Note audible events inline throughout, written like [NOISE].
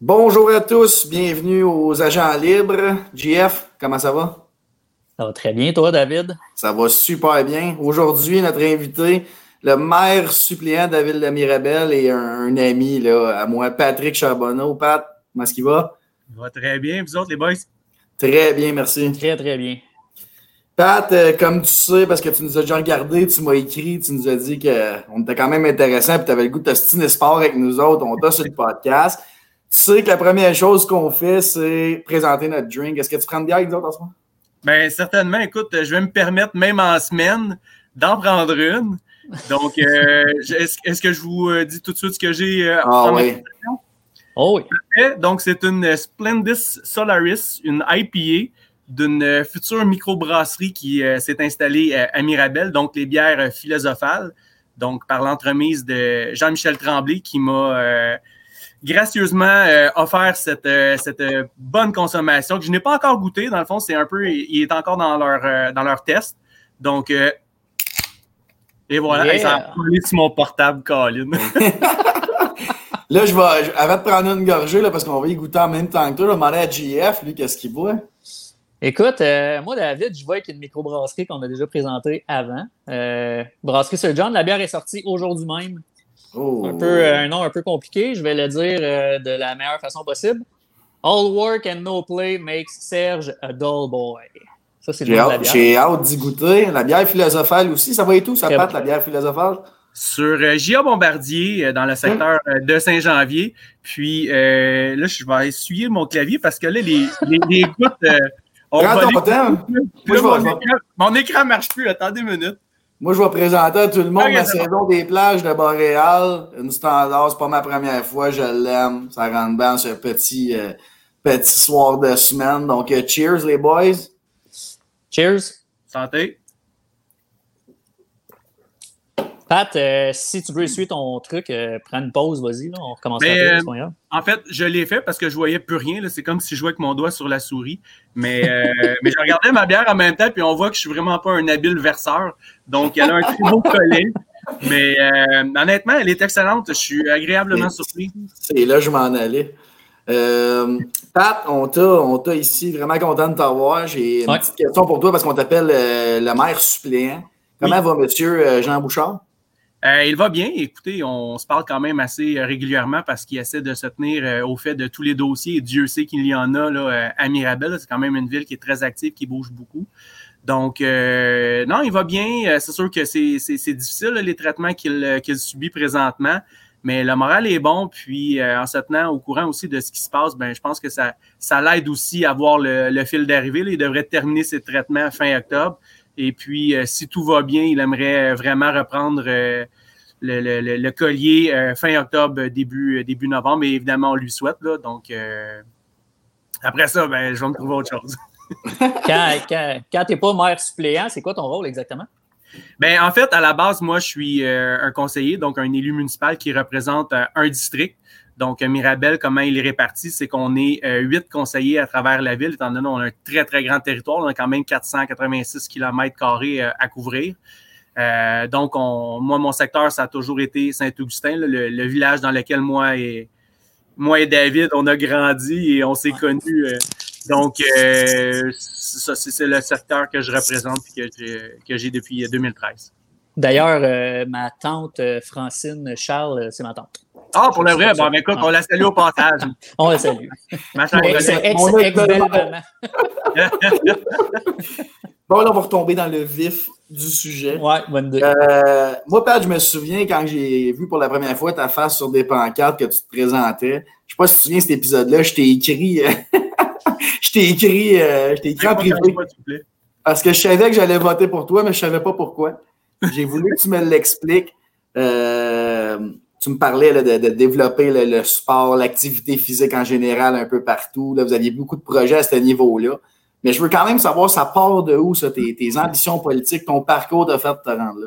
Bonjour à tous, bienvenue aux Agents Libres. JF, comment ça va? Ça va très bien, toi, David? Ça va super bien. Aujourd'hui, notre invité, le maire suppléant de la ville de Mirabel et un, ami là, à moi, Patrick Charbonneau. Pat, comment est-ce qu'il va? Ça va très bien. Vous autres, les boys? Très bien, merci. Très, très bien. Pat, euh, comme tu sais, parce que tu nous as déjà regardé, tu m'as écrit, tu nous as dit qu'on était quand même intéressant, puis tu avais le goût de te sport avec nous autres. On t'a sur le podcast. Tu sais que la première chose qu'on fait, c'est présenter notre drink. Est-ce que tu prends de bière avec nous autres en ce moment? Bien, certainement. Écoute, je vais me permettre, même en semaine, d'en prendre une. Donc, euh, est-ce que je vous euh, dis tout de suite ce que j'ai euh, ah, en oui. Oh oui. Donc, c'est une Splendis Solaris, une IPA d'une future microbrasserie qui s'est installée à Mirabel, donc les bières philosophales, donc par l'entremise de Jean-Michel Tremblay qui m'a gracieusement euh, offert cette, euh, cette euh, bonne consommation que je n'ai pas encore goûté. Dans le fond, c'est un peu, il est encore dans leur, dans leur test. Donc, et voilà, ça a sur mon portable, Colin. [LAUGHS] là, je vais, avant de prendre une gorgée, là, parce qu'on va y goûter en même temps que toi, je vais demander à JF, lui, qu'est-ce qu'il boit? Écoute, moi, David, je vois qu'il y a une microbrasserie qu'on a déjà présentée avant. brasserie Sir John, la bière est sortie aujourd'hui même. Oh. Un, peu, euh, un nom un peu compliqué, je vais le dire euh, de la meilleure façon possible. All work and no play makes Serge a dull boy. Ça, c'est J'ai hâte, hâte d'y goûter. La bière philosophale aussi, ça va et tout, ça pâte, la bière philosophale? Sur euh, Bombardier, dans le secteur de Saint-Janvier. Puis là, je vais essuyer mon clavier parce que là, les, les, les gouttes. on va ton temps. mon, écran, ne marche plus. Attendez une minute. Moi, je vais présenter à tout le monde la saison des plages de Boréal. Une standard, c'est pas ma première fois, je l'aime. Ça rentre bien ce petit, euh, petit soir de semaine. Donc, euh, cheers les boys. Cheers. Santé. Pat, euh, si tu veux essuyer ton truc, euh, prends une pause, vas-y, on recommence euh, En fait, je l'ai fait parce que je voyais plus rien. C'est comme si je jouais avec mon doigt sur la souris. Mais, [LAUGHS] mais je regardais ma bière en même temps, puis on voit que je suis vraiment pas un habile verseur. Donc, elle a un très beau collet. Mais honnêtement, elle est excellente. Je suis agréablement surpris. C'est là je m'en allais. Pat, on t'a ici vraiment content de t'avoir. J'ai une petite question pour toi parce qu'on t'appelle le maire suppléant. Comment va monsieur Jean Bouchard? Euh, il va bien. Écoutez, on se parle quand même assez euh, régulièrement parce qu'il essaie de se tenir euh, au fait de tous les dossiers. Et Dieu sait qu'il y en a là, à Mirabel. C'est quand même une ville qui est très active, qui bouge beaucoup. Donc, non, il va bien. C'est sûr que c'est difficile, les traitements qu'il subit présentement. Mais le moral est bon. Puis, en se tenant au courant aussi de ce qui se passe, ben, je pense que ça, ça l'aide aussi à voir le, le fil d'arrivée. Il devrait terminer ses traitements fin octobre. Et puis, euh, si tout va bien, il aimerait vraiment reprendre euh, le, collier euh, fin octobre, début, début novembre. Et évidemment, on lui souhaite. Là, donc, après ça, ben, je vais me trouver autre chose. [LAUGHS] quand quand, tu n'es pas maire suppléant, c'est quoi ton rôle exactement? Ben, en fait, à la base, moi, je suis un conseiller, donc un élu municipal qui représente un district. Donc, Mirabel, comment il est réparti, c'est qu'on est euh, huit conseillers à travers la ville, étant donné qu'on a un très, très grand territoire. On a quand même 486 km carrés euh, à couvrir. Euh, donc, moi, mon secteur, ça a toujours été Saint-Augustin, le, village dans lequel moi et, moi et David, on a grandi et on s'est connus. Donc, ça, c'est le secteur que je représente et que j'ai depuis 2013. D'ailleurs, ma tante Francine Charles, c'est ma tante. Ah, pour le vrai, bon, mais écoute, on la salue au passage. [LAUGHS] on la salue. Ma [LAUGHS] Bon, là, on va retomber dans le vif du sujet. Ouais, bonne idée. Euh, moi, Pat, je me souviens quand j'ai vu pour la première fois ta face sur des pancartes que tu te présentais. Je sais pas si tu te souviens de cet épisode-là, je t'ai écrit. Je t'ai écrit, euh, je t'ai écrit en privé. Parce que je savais que j'allais voter pour toi, mais je savais pas pourquoi. J'ai voulu que tu me l'expliques. Euh, tu me parlais de, développer le, sport, l'activité physique en général un peu partout. Là, vous aviez beaucoup de projets à ce niveau-là. Mais je veux quand même savoir, ça part de où, ça, tes, ambitions politiques, ton parcours de faire de te rendre là?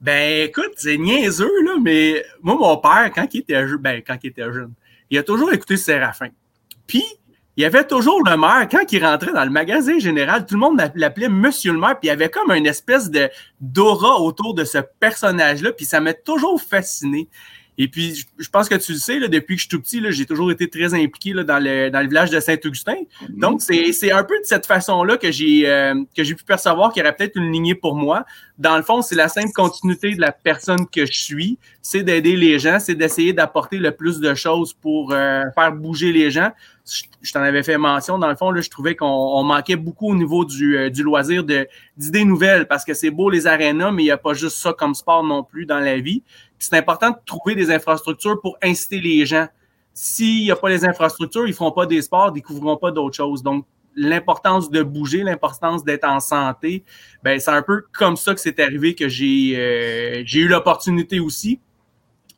Ben, écoute, c'est niaiseux, là, mais moi, mon père, quand il était jeune, ben, quand il était jeune, il a toujours écouté Séraphin. Puis, il y avait toujours le maire, quand il rentrait dans le magasin général, tout le monde l'appelait Monsieur le maire, puis il y avait comme une espèce de d'aura autour de ce personnage-là, puis ça m'a toujours fasciné. Et puis, je pense que tu le sais, là, depuis que je suis tout petit, j'ai toujours été très impliqué là, dans, le, dans le village de Saint-Augustin. Mhm. Donc, c'est un peu de cette façon-là que j'ai euh, que j'ai pu percevoir qu'il y aurait peut-être une lignée pour moi. Dans le fond, c'est la simple continuité de la personne que je suis. C'est d'aider les gens, c'est d'essayer d'apporter le plus de choses pour euh, faire bouger les gens. Je, t'en avais fait mention. Dans le fond, là, je trouvais qu'on manquait beaucoup au niveau du, euh, du loisir d'idées nouvelles parce que c'est beau les arénas, mais il n'y a pas juste ça comme sport non plus dans la vie c'est important de trouver des infrastructures pour inciter les gens. S'il n'y a pas les infrastructures, ils ne feront pas des sports, ils ne découvriront pas d'autres choses. Donc, l'importance de bouger, l'importance d'être en santé, ben c'est un peu comme ça que c'est arrivé que j'ai euh, j'ai eu l'opportunité aussi.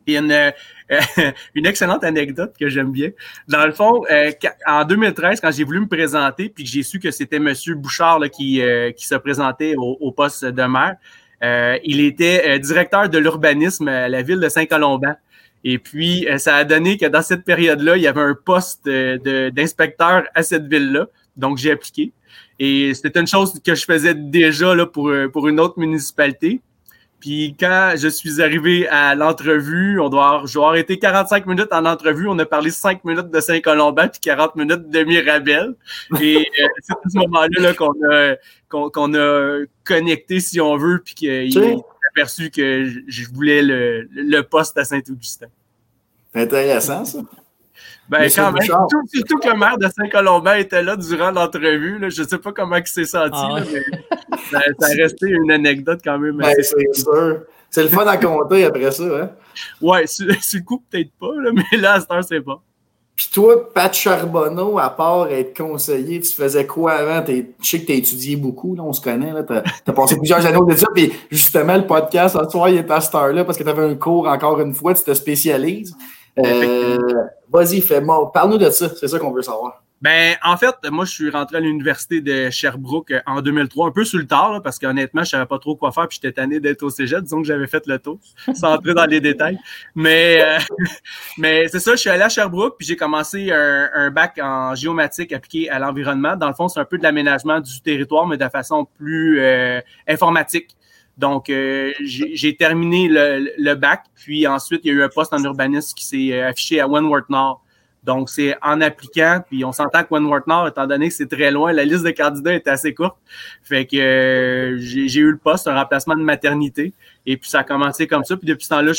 Y a une, [LAUGHS] une excellente anecdote que j'aime bien. Dans le fond, euh, en 2013, quand j'ai voulu me présenter, puis que j'ai su que c'était Monsieur Bouchard qui, euh, qui se présentait au, au poste de maire, euh, il était euh, directeur de l'urbanisme à la ville de Saint-Colomban. Et puis, euh, ça a donné que dans cette période-là, il y avait un poste d'inspecteur à cette ville-là. Donc, j'ai appliqué. Et c'était une chose que je faisais déjà là, pour, pour une autre municipalité. Puis quand je suis arrivé à l'entrevue, on doit avoir, été 45 minutes en entrevue. On a parlé 5 minutes de Saint-Colomban puis 40 minutes de Mirabel. Et euh, c'est à ce moment-là qu'on a, qu'on, a connecté, si on veut, puis qu'il s'est aperçu que je voulais le, le poste à Saint-Augustin. Intéressant, ça. Ben, quand même. Surtout, que le maire de Saint-Colomban était là durant l'entrevue. Je ne sais pas comment il s'est senti, ah mais ça, a resté une anecdote quand même. Ben, c'est sûr. C'est le fun à compter après ça. Hein? Ouais, sur, le coup, peut-être pas, mais là, à cette heure, c'est pas. Puis toi, Pat Charbonneau, à part être conseiller, tu faisais quoi avant? Je sais que tu as étudié beaucoup, là, on se connaît. Tu as, passé plusieurs années au ça. Puis justement, le podcast, à toi, il est à cette heure-là parce que tu avais un cours encore une fois, tu te spécialises. Euh, vas-y, fais-moi. Parle-nous de ça. C'est ça qu'on veut savoir. Ben, en fait, moi, je suis rentré à l'université de Sherbrooke en 2003, un peu sur le tard, parce qu'honnêtement, je savais pas trop quoi faire, puis j'étais tanné d'être au cégep, disons que j'avais fait le tour, [LAUGHS] sans entrer dans les détails. Mais, euh, [LAUGHS] mais c'est ça, je suis allé à Sherbrooke, puis j'ai commencé un, bac en géomatique appliqué à l'environnement. Dans le fond, c'est un peu de l'aménagement du territoire, mais de façon plus euh, informatique. Donc, euh, j'ai terminé le, bac, puis ensuite, il y a eu un poste en urbanisme qui s'est euh, affiché à Wentworth Nord. Donc, c'est en appliquant, puis on s'entend que Wentworth Nord, étant donné que c'est très loin, la liste de candidats est assez courte. Fait que euh, j'ai eu le poste, un remplacement de maternité. Et puis, ça a commencé comme ça. Puis depuis ce temps-là,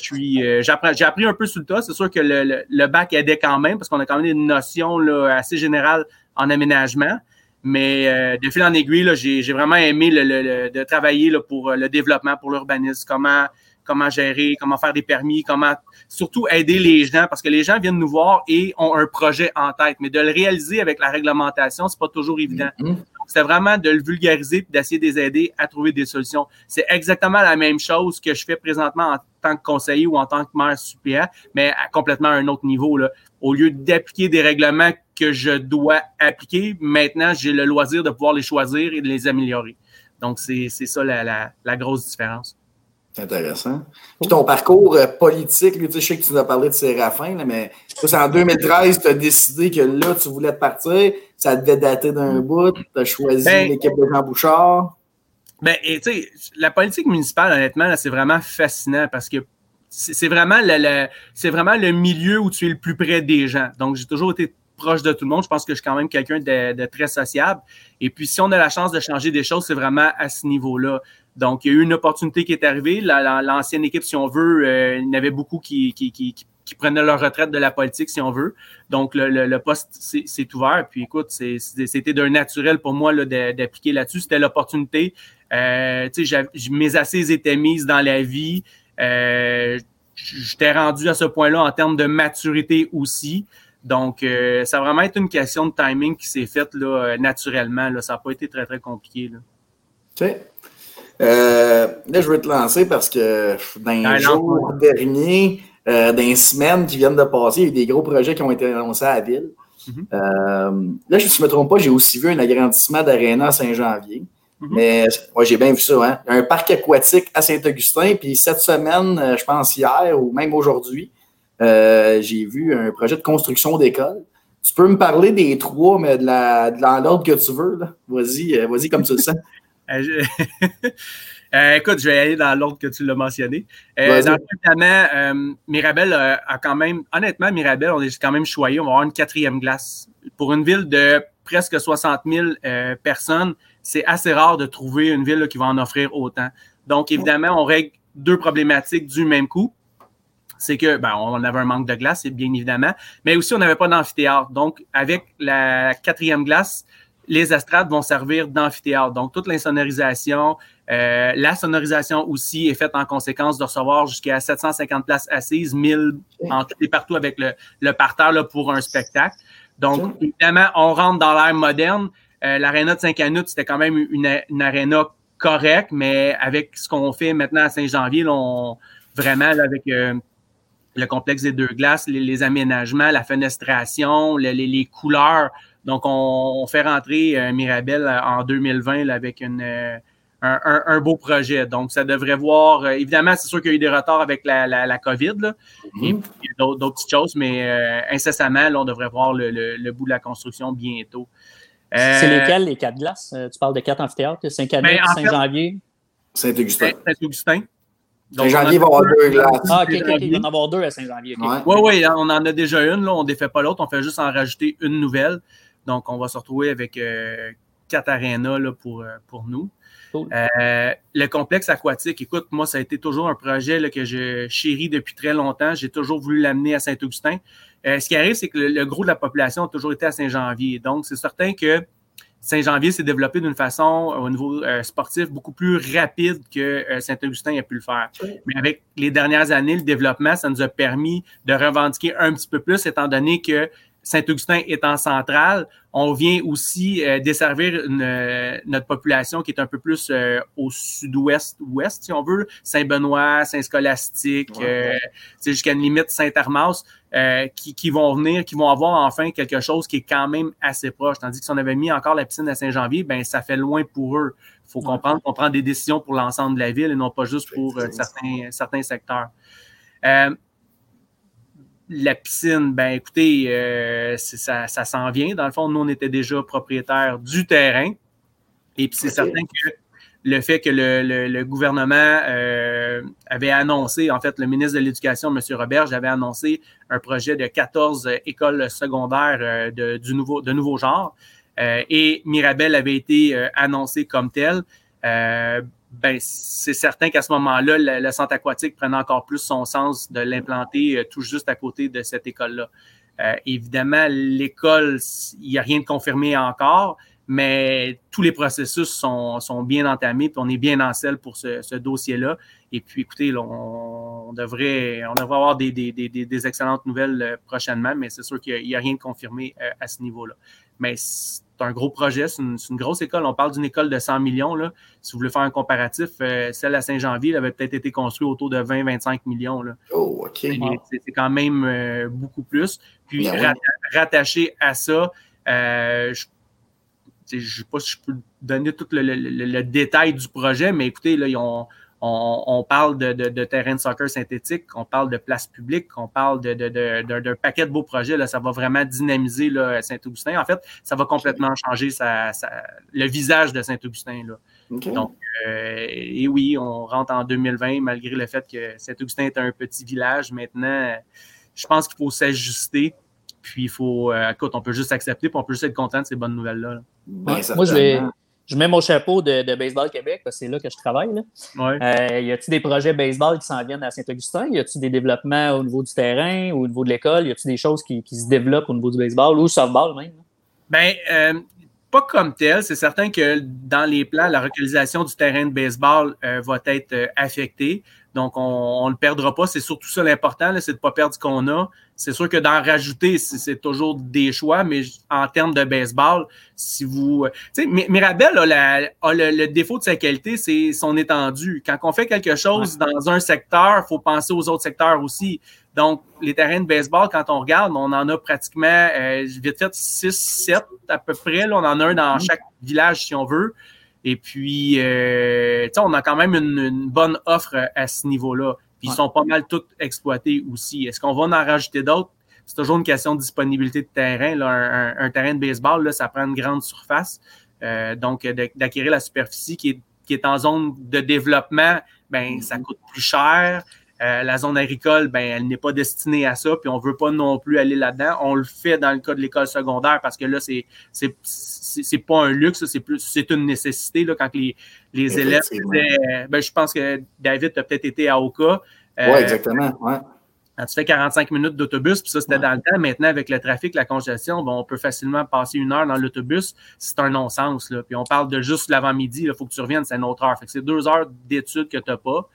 j'ai appris un peu sur le tas. C'est sûr que le, bac aidait quand même, parce qu'on a quand même des notions là, assez générales en aménagement. Mais euh, de fil en aiguille, j'ai vraiment aimé de travailler pour euh, le développement, pour l'urbanisme, comment, comment gérer, comment faire des permis, comment surtout aider les gens, parce que les gens viennent nous voir et ont un projet en tête. Mais de le réaliser avec la réglementation, c'est pas toujours évident. Mm-hmm. C'est vraiment de le vulgariser et d'essayer de les aider à trouver des solutions. C'est exactement la même chose que je fais présentement en tant que conseiller ou en tant que maire suppléant, mais à complètement un autre niveau. Là. Au lieu d'appliquer des règlements que je dois appliquer. Maintenant, j'ai le loisir de pouvoir les choisir et de les améliorer. Donc, c'est ça la, grosse différence. C'est intéressant. Puis ton parcours euh, politique, je sais que tu nous as parlé de Séraphin, mais c'est en 2013, tu as décidé que là, tu voulais te partir. Ça devait dater d'un bout. Tu as choisi ben, l'équipe de Jean Bouchard. Ben, tu sais, la politique municipale, honnêtement, c'est vraiment fascinant parce que c'est vraiment, le, vraiment le milieu où tu es le plus près des gens. Donc, j'ai toujours été proche de tout le monde. Je pense que je suis quand même quelqu'un de, très sociable. Et puis, si on a la chance de changer des choses, c'est vraiment à ce niveau-là. Donc, il y a eu une opportunité qui est arrivée. L'ancienne équipe, si on veut, euh, il y en avait beaucoup qui, qui, prenaient leur retraite de la politique, si on veut. Donc, le, poste s'est ouvert. Puis, écoute, c'était d'un naturel pour moi d'appliquer là-dessus. C'était l'opportunité. Euh, mes assises étaient mises dans la vie. Euh, J'étais rendu à ce point-là en termes de maturité aussi. Donc, euh, ça a vraiment été une question de timing qui s'est faite là, naturellement. Là. Ça n'a pas été très, très compliqué. Là. OK. Euh, là, je vais te lancer parce que dans les jours derniers, dans les semaines qui viennent de passer, il y a eu des gros projets qui ont été annoncés à la ville. Mm-hmm. là, je ne me trompe pas, j'ai aussi vu un agrandissement d'Arena à Saint-Janvier. Mhm. Mais moi, j'ai bien vu ça. Hein? Un parc aquatique à Saint-Augustin, puis cette semaine, euh, je pense hier ou même aujourd'hui, euh, j'ai vu un projet de construction d'école. Tu peux me parler des trois, mais de l'ordre que tu veux. Vas-y, euh, vas-y comme tu le sens. [LAUGHS] [LAUGHS] écoute, je vais aller dans l'ordre que tu l'as mentionné. dans le Mirabel a quand même, honnêtement, Mirabel, on est quand même choyé. On va avoir une quatrième glace. Pour une ville de presque 60 000 personnes, c'est assez rare de trouver une ville qui va en offrir autant. Donc, évidemment, on règle deux problématiques du même coup. C'est que, ben, on avait un manque de glace, bien évidemment, mais aussi on n'avait pas d'amphithéâtre. Donc, avec la quatrième glace, les estrades vont servir d'amphithéâtre. Donc, toute l'insonorisation, euh, la sonorisation aussi est faite en conséquence de recevoir jusqu'à 750 places assises, 1000 en tout et partout avec le, le parterre là, pour un spectacle. Donc, évidemment, on rentre dans l'ère moderne. Euh, L'aréna de Saint-Canut, c'était quand même une, une aréna correcte, mais avec ce qu'on fait maintenant à Saint-Janvier, on, vraiment avec euh, le complexe des deux glaces, les, aménagements, la fenestration, les, couleurs. Donc, on, fait rentrer euh, Mirabel en 2020 avec une, un, beau projet. Donc, ça devrait voir. évidemment, c'est sûr qu'il y a eu des retards avec la, la, COVID, là, mm-hmm. et d'autres petites choses, mais incessamment, là, on devrait voir le, le, bout de la construction bientôt. C'est euh, lesquels, les quatre glaces? Euh, tu parles de quatre amphithéâtres, Saint-Canet, ben, Saint-Janvier? Saint-Augustin. Saint-Augustin. Saint-Janvier va avoir deux glaces. Ah, ok, ok, il va en avoir deux à Saint-Janvier. Oui, oui, ouais, on en a déjà une, là, on ne défait pas l'autre, on fait juste en rajouter une nouvelle. Donc, on va se retrouver avec euh, quatre arénas là, pour, pour nous. Le complexe aquatique, écoute, moi, ça a été toujours un projet là, que je chéris depuis très longtemps. J'ai toujours voulu l'amener à Saint-Augustin. Euh, ce qui arrive, c'est que le, gros de la population a toujours été à Saint-Janvier. Donc, c'est certain que Saint-Janvier s'est développé d'une façon, au niveau euh, sportif, beaucoup plus rapide que euh, Saint-Augustin a pu le faire. Mais avec les dernières années, le développement, ça nous a permis de revendiquer un petit peu plus, étant donné que Saint-Augustin étant central, on vient aussi euh, desservir euh, notre population qui est un peu plus euh, au sud-ouest, ouest, si on veut, Saint-Benoît, Saint-Scolastique, jusqu'à une limite Saint-Armas, qui, vont venir, qui vont avoir enfin quelque chose qui est quand même assez proche. Tandis que si on avait mis encore la piscine à Saint-Janvier, ben ça fait loin pour eux. Il faut comprendre qu'on prend des décisions pour l'ensemble de la ville et non pas juste pour certains, certains secteurs la piscine, ben écoutez, euh, ça, ça s'en vient. Dans le fond, nous, on était déjà propriétaires du terrain. Et puis c'est certain que le fait que le, gouvernement euh, avait annoncé, en fait, le ministre de l'Éducation, M. Robert, avait annoncé un projet de 14 écoles secondaires euh, de, du nouveau, de nouveau genre. et Mirabel avait été annoncé comme tel ben, c'est certain qu'à ce moment-là, le, centre aquatique prenait encore plus son sens de l'implanter euh, tout juste à côté de cette école-là. Euh, évidemment, l'école, il n'y a rien de confirmé encore, mais tous les processus sont, bien entamés, puis on est bien en selle pour ce, dossier-là. Et puis, écoutez, on, devrait, on devrait avoir des, des, excellentes nouvelles euh, prochainement, mais c'est sûr qu'il n'y a, rien de confirmé à ce niveau-là. Mais un gros projet, c'est une, grosse école. On parle d'une école de 100 millions. Là. Si vous voulez faire un comparatif, euh, celle à Saint-Janvier avait peut-être été construite autour de 20-25 millions. Là. Oh, OK. C'est quand même euh, beaucoup plus. Puis ben rattaché à ça, euh, je ne sais pas si je peux donner tout le, détail du projet, mais écoutez, là, ils ont, on, parle de, de, terrain de soccer synthétique, on parle de place publique, on parle d'un paquet de beaux projets. Là, ça va vraiment dynamiser Saint-Augustin. En fait, ça va complètement changer le visage de Saint-Augustin. Donc, euh, et oui, on rentre en 2020 malgré le fait que Saint-Augustin est un petit village. Maintenant, je pense qu'il faut s'ajuster. Puis il faut, euh, écoute, on peut juste accepter, puis on peut juste être content de ces bonnes nouvelles-là. Moi, je vais, je mets mon chapeau de, Baseball Québec, parce que c'est là que je travaille. Là. Euh, y a-t-il des projets baseball qui s'en viennent à Saint-Augustin? Y a-t-il des développements au niveau du terrain, ou au niveau de l'école? Y a-t-il des choses qui, se développent au niveau du baseball ou softball même? Ben, euh, pas comme tel. C'est certain que dans les plans, la localisation du terrain de baseball euh, va être affectée. Donc, on ne le perdra pas. C'est surtout ça l'important, c'est de ne pas perdre ce qu'on a. C'est sûr que d'en rajouter, c'est toujours des choix, mais en termes de baseball, si vous. Tu sais, Mirabel a, le, défaut de sa qualité, c'est son étendue. Quand on fait quelque chose dans un secteur, il faut penser aux autres secteurs aussi. Donc, les terrains de baseball, quand on regarde, on en a pratiquement, euh, vite fait, 6, 7 à peu près. Là, on en a un dans mm-hmm. chaque village, si on veut. Et puis, euh, on a quand même une, bonne offre à ce niveau-là. Puis ils sont pas mal tous exploités aussi. Est-ce qu'on va en rajouter d'autres? C'est toujours une question de disponibilité de terrain. Un, terrain de baseball, là, ça prend une grande surface. Euh, donc, d'acquérir la superficie qui est, qui est en zone de développement, ben, ça coûte plus cher. Euh, la zone agricole, ben, elle n'est pas destinée à ça, puis on ne veut pas non plus aller là-dedans. On le fait dans le cas de l'école secondaire parce que là, c'est c'est pas un luxe, c'est plus c'est une nécessité là, quand les, les élèves ben, je pense que David a peut-être été à Oka. Euh, oui, exactement. Ouais. Quand tu fais 45 minutes d'autobus, puis ça, c'était dans le temps. Maintenant, avec le trafic, la congestion, on peut facilement passer une heure dans l'autobus. C'est un non-sens. Puis on parle de juste l'avant-midi, il faut que tu reviennes, c'est une autre heure. Fait que c'est deux heures d'études que tu n'as pas.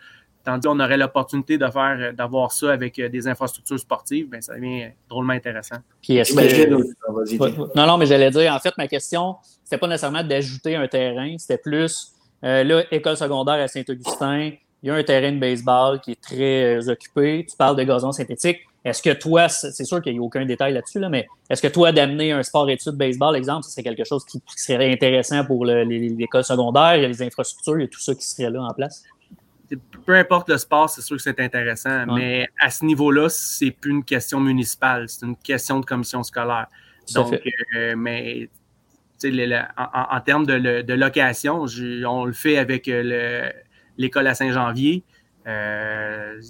Tandis qu'on aurait l'opportunité de faire, euh, d'avoir ça avec euh, des infrastructures sportives, ben, ça devient drôlement intéressant. Puis Non, non, mais j'allais dire, en fait, ma question, c'était pas nécessairement d'ajouter un terrain, c'était plus, euh, là, école secondaire à Saint-Augustin, il y a un terrain de baseball qui est très occupé, tu parles de gazon synthétique. Est-ce que toi, c'est sûr qu'il n'y a aucun détail là-dessus, là, mais est-ce que toi, d'amener un sport-études baseball, exemple, c'est quelque chose qui, serait intéressant pour l'école secondaire, il y a les infrastructures, il y a tout ça qui serait là en place? Peu importe le sport, c'est sûr que c'est intéressant, mais à ce niveau-là, c'est plus une question municipale, c'est une question de commission scolaire. Donc, euh, mais en, termes de, location, on le fait avec euh, l'école à Saint-Janvier. Euh,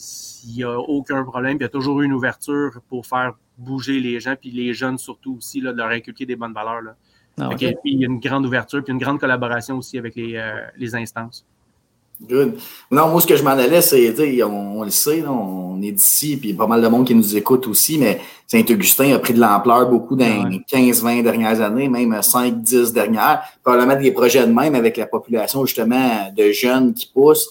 il n'y a aucun problème. Il y a toujours eu une ouverture pour faire bouger les gens, puis les jeunes surtout aussi, là, de leur inculquer des bonnes valeurs. Là. Ah, puis il y a une grande ouverture, puis une grande collaboration aussi avec les instances. Good. Non, moi, ce que je m'en allais, c'est, on, on le sait, on est d'ici, puis il y a pas mal de monde qui nous écoute aussi, mais Saint-Augustin a pris de l'ampleur beaucoup dans les 15-20 dernières années, même 5-10 dernières. Probablement des projets de même avec la population, justement, de jeunes qui poussent.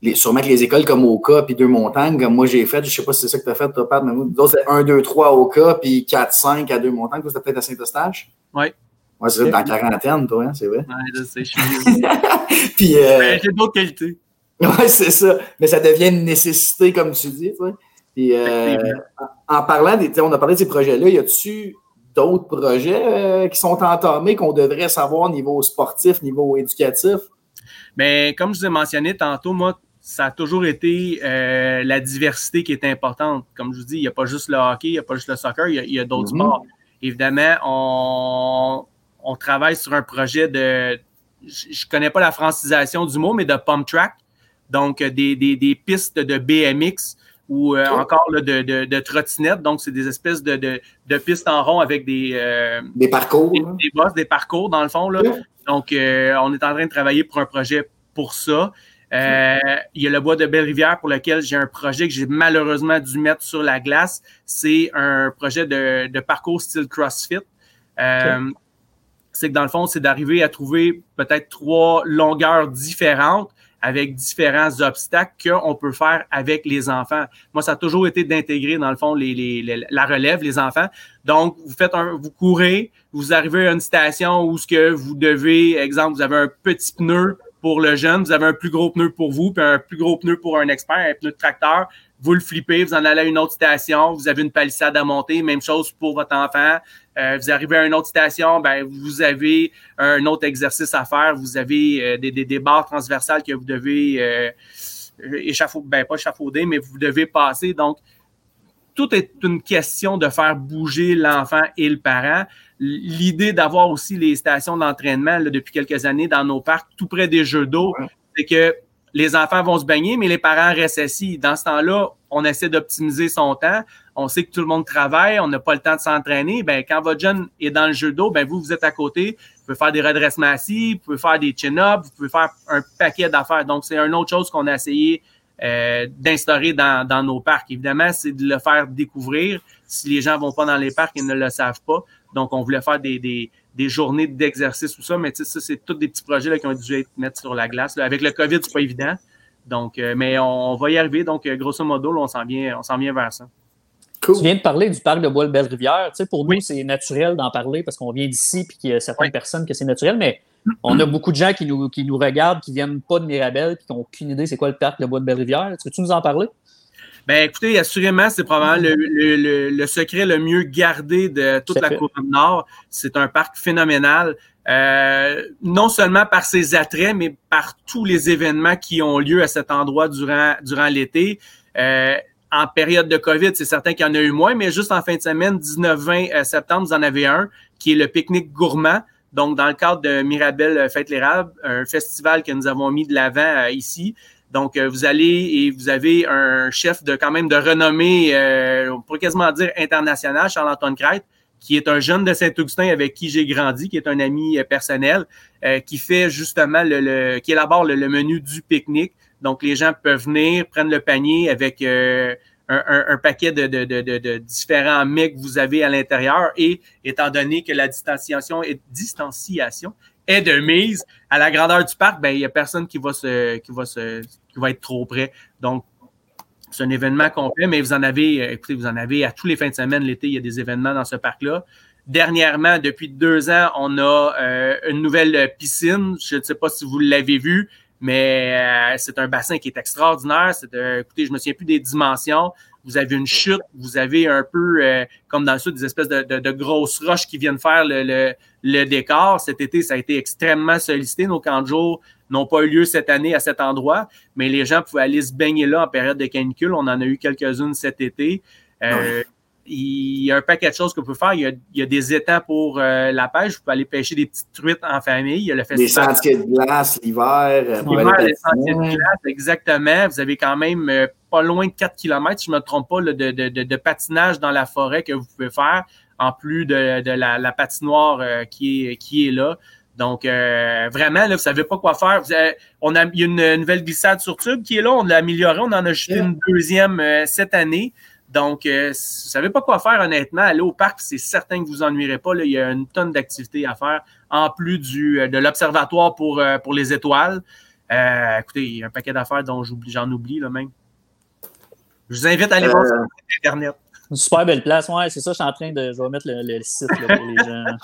Les, sûrement que les écoles comme Oka puis Deux Montagnes, comme moi j'ai fait, je sais pas si c'est ça que tu as fait, toi, Pat, mais nous, c'est 1, 2, 3 Oka, puis 4, 5 à Deux Montagnes. Toi, c'était peut-être à Saint-Eustache? Oui. Ouais, c'est dans la quarantaine, toi, hein, c'est vrai. Ouais, je sais, je suis. [LAUGHS] Puis. Euh... J'ai d'autres qualités. Ouais, c'est ça. Mais ça devient une nécessité, comme tu dis, Puis, euh, en parlant des. On a parlé de ces projets-là, y a-tu d'autres projets euh, qui sont entamés qu'on devrait savoir niveau sportif, niveau éducatif? Bien, comme je vous ai mentionné tantôt, moi, ça a toujours été euh, la diversité qui est importante. Comme je vous dis, il n'y a pas juste le hockey, il n'y a pas juste le soccer, il y a, d'autres mm-hmm. sports. Évidemment, on, on travaille sur un projet de, je ne connais pas la francisation du mot, mais de pump track. Donc, euh, des, des, pistes de BMX ou euh, encore de, de, de trottinette. Donc, c'est des espèces de, de, pistes en rond avec des... Euh, des parcours. Des, des, bosses, des parcours, dans le fond. Là. Donc, on est en train de travailler pour un projet pour ça. il y a le bois de Belle-Rivière pour lequel j'ai un projet que j'ai malheureusement dû mettre sur la glace. C'est un projet de, de parcours style CrossFit c'est que dans le fond, c'est d'arriver à trouver peut-être trois longueurs différentes avec différents obstacles qu'on peut faire avec les enfants. Moi, ça a toujours été d'intégrer, dans le fond, les, la relève, les enfants. Donc, vous faites un, vous courez, vous arrivez à une station où ce que vous devez, exemple, vous avez un petit pneu pour le jeune, vous avez un plus gros pneu pour vous, puis un plus gros pneu pour un expert, un pneu de tracteur vous le flippez, vous en allez à une autre station, vous avez une palissade à monter, même chose pour votre enfant. Euh, vous arrivez à une autre station, ben, vous avez un autre exercice à faire, vous avez euh, des, des, barres transversales que vous devez euh, échafauder, ben, pas échafauder, mais vous devez passer. Donc, tout est une question de faire bouger l'enfant et le parent. L'idée d'avoir aussi les stations d'entraînement depuis quelques années dans nos parcs, tout près des jeux d'eau, c'est que les enfants vont se baigner, mais les parents restent assis. Dans ce temps-là, on essaie d'optimiser son temps. On sait que tout le monde travaille, on n'a pas le temps de s'entraîner. Ben, quand votre jeune est dans le jeu d'eau, ben, vous, vous êtes à côté. Vous pouvez faire des redressements assis, vous pouvez faire des chin-ups, vous pouvez faire un paquet d'affaires. Donc, c'est une autre chose qu'on a essayé euh, d'instaurer dans, nos parcs. Évidemment, c'est de le faire découvrir. Si les gens ne vont pas dans les parcs, ils ne le savent pas. Donc, on voulait faire des, des, des journées d'exercice ou ça, mais ça, c'est tous des petits projets là, qui ont dû être mis sur la glace. Avec le COVID, c'est pas évident. Donc, euh, mais on, va y arriver. Donc, euh, grosso modo, on s'en vient, on vient vers ça. Tu viens de parler du parc de Bois-Belle-Rivière. Tu sais, pour nous, c'est naturel d'en parler parce qu'on vient d'ici et qu'il y a certaines personnes que c'est naturel, mais on a beaucoup de gens qui nous, qui nous regardent, qui viennent pas de Mirabel et qui n'ont aucune idée c'est quoi le parc de Bois-de-Belle-Rivière. Est-ce que tu nous en parler? Ben écoutez, assurément, c'est probablement le, secret le mieux gardé de toute la couronne nord. C'est un parc phénoménal. Euh, non seulement par ses attraits, mais par tous les événements qui ont lieu à cet endroit durant, durant l'été. Euh, en période de COVID, c'est certain qu'il y en a eu moins, mais juste en fin de semaine, 19-20 euh, septembre, vous en avez un, qui est le pique-nique gourmand. Donc, dans le cadre de Mirabelle Fête l'érable, un festival que nous avons mis de l'avant ici. Donc, vous allez et vous avez un chef de quand même de renommée, on pourrait quasiment dire international, Charles-Antoine Crête, qui est un jeune de Saint-Augustin avec qui j'ai grandi, qui est un ami euh, personnel, euh, qui fait justement le, qui élabore le, menu du pique-nique. Donc, les gens peuvent venir, prendre le panier avec euh, un, paquet de, différents mets que vous avez à l'intérieur. Et étant donné que la distanciation est, distanciation est de mise à la grandeur du parc, ben, il n'y a personne qui va se, qui va se, qui va être trop près. Donc, c'est un événement complet, mais vous en avez, euh, écoutez, vous en avez à tous les fins de semaine, l'été, il y a des événements dans ce parc-là. Dernièrement, depuis deux ans, on a euh, une nouvelle piscine. Je ne sais pas si vous l'avez vu, mais euh, c'est un bassin qui est extraordinaire. C'est, écoutez, je me souviens plus des dimensions. Vous avez une chute, vous avez un peu, comme dans le sud, des espèces de, grosses roches qui viennent faire le, le, décor. Cet été, ça a été extrêmement sollicité. Nos camps de jour n'ont pas eu lieu cette année à cet endroit, mais les gens pouvaient aller se baigner là en période de canicule. On en a eu quelques-unes cet été. Euh, il y a un paquet de choses qu'on peut faire. Il y a, des étangs pour euh, la pêche. Vous pouvez aller pêcher des petites truites en famille. Il y a le Des sentiers de glace l'hiver. Euh, l'hiver, les sentiers de glace, exactement. Vous avez quand même pas loin de 4 km, si je ne me trompe pas, de, de, patinage dans la forêt que vous pouvez faire, en plus de, la, patinoire qui, est, qui est là. Donc, euh, vraiment, là, vous ne savez pas quoi faire. on a, il y a une nouvelle glissade sur tube qui est là. On l'a améliorée. On en a ajouté une deuxième euh, cette année. Donc, euh, si vous ne savez pas quoi faire, honnêtement, allez au parc, c'est certain que vous ennuierez pas. Là. Il y a une tonne d'activités à faire, en plus du, de l'observatoire pour, pour les étoiles. écoutez, il y a un paquet d'affaires dont j'en oublie, là, même. Je vous invite à aller voir sur Internet. Une super belle place. Ouais, c'est ça, je suis en train de. Je vais mettre le, site pour les gens. [LAUGHS]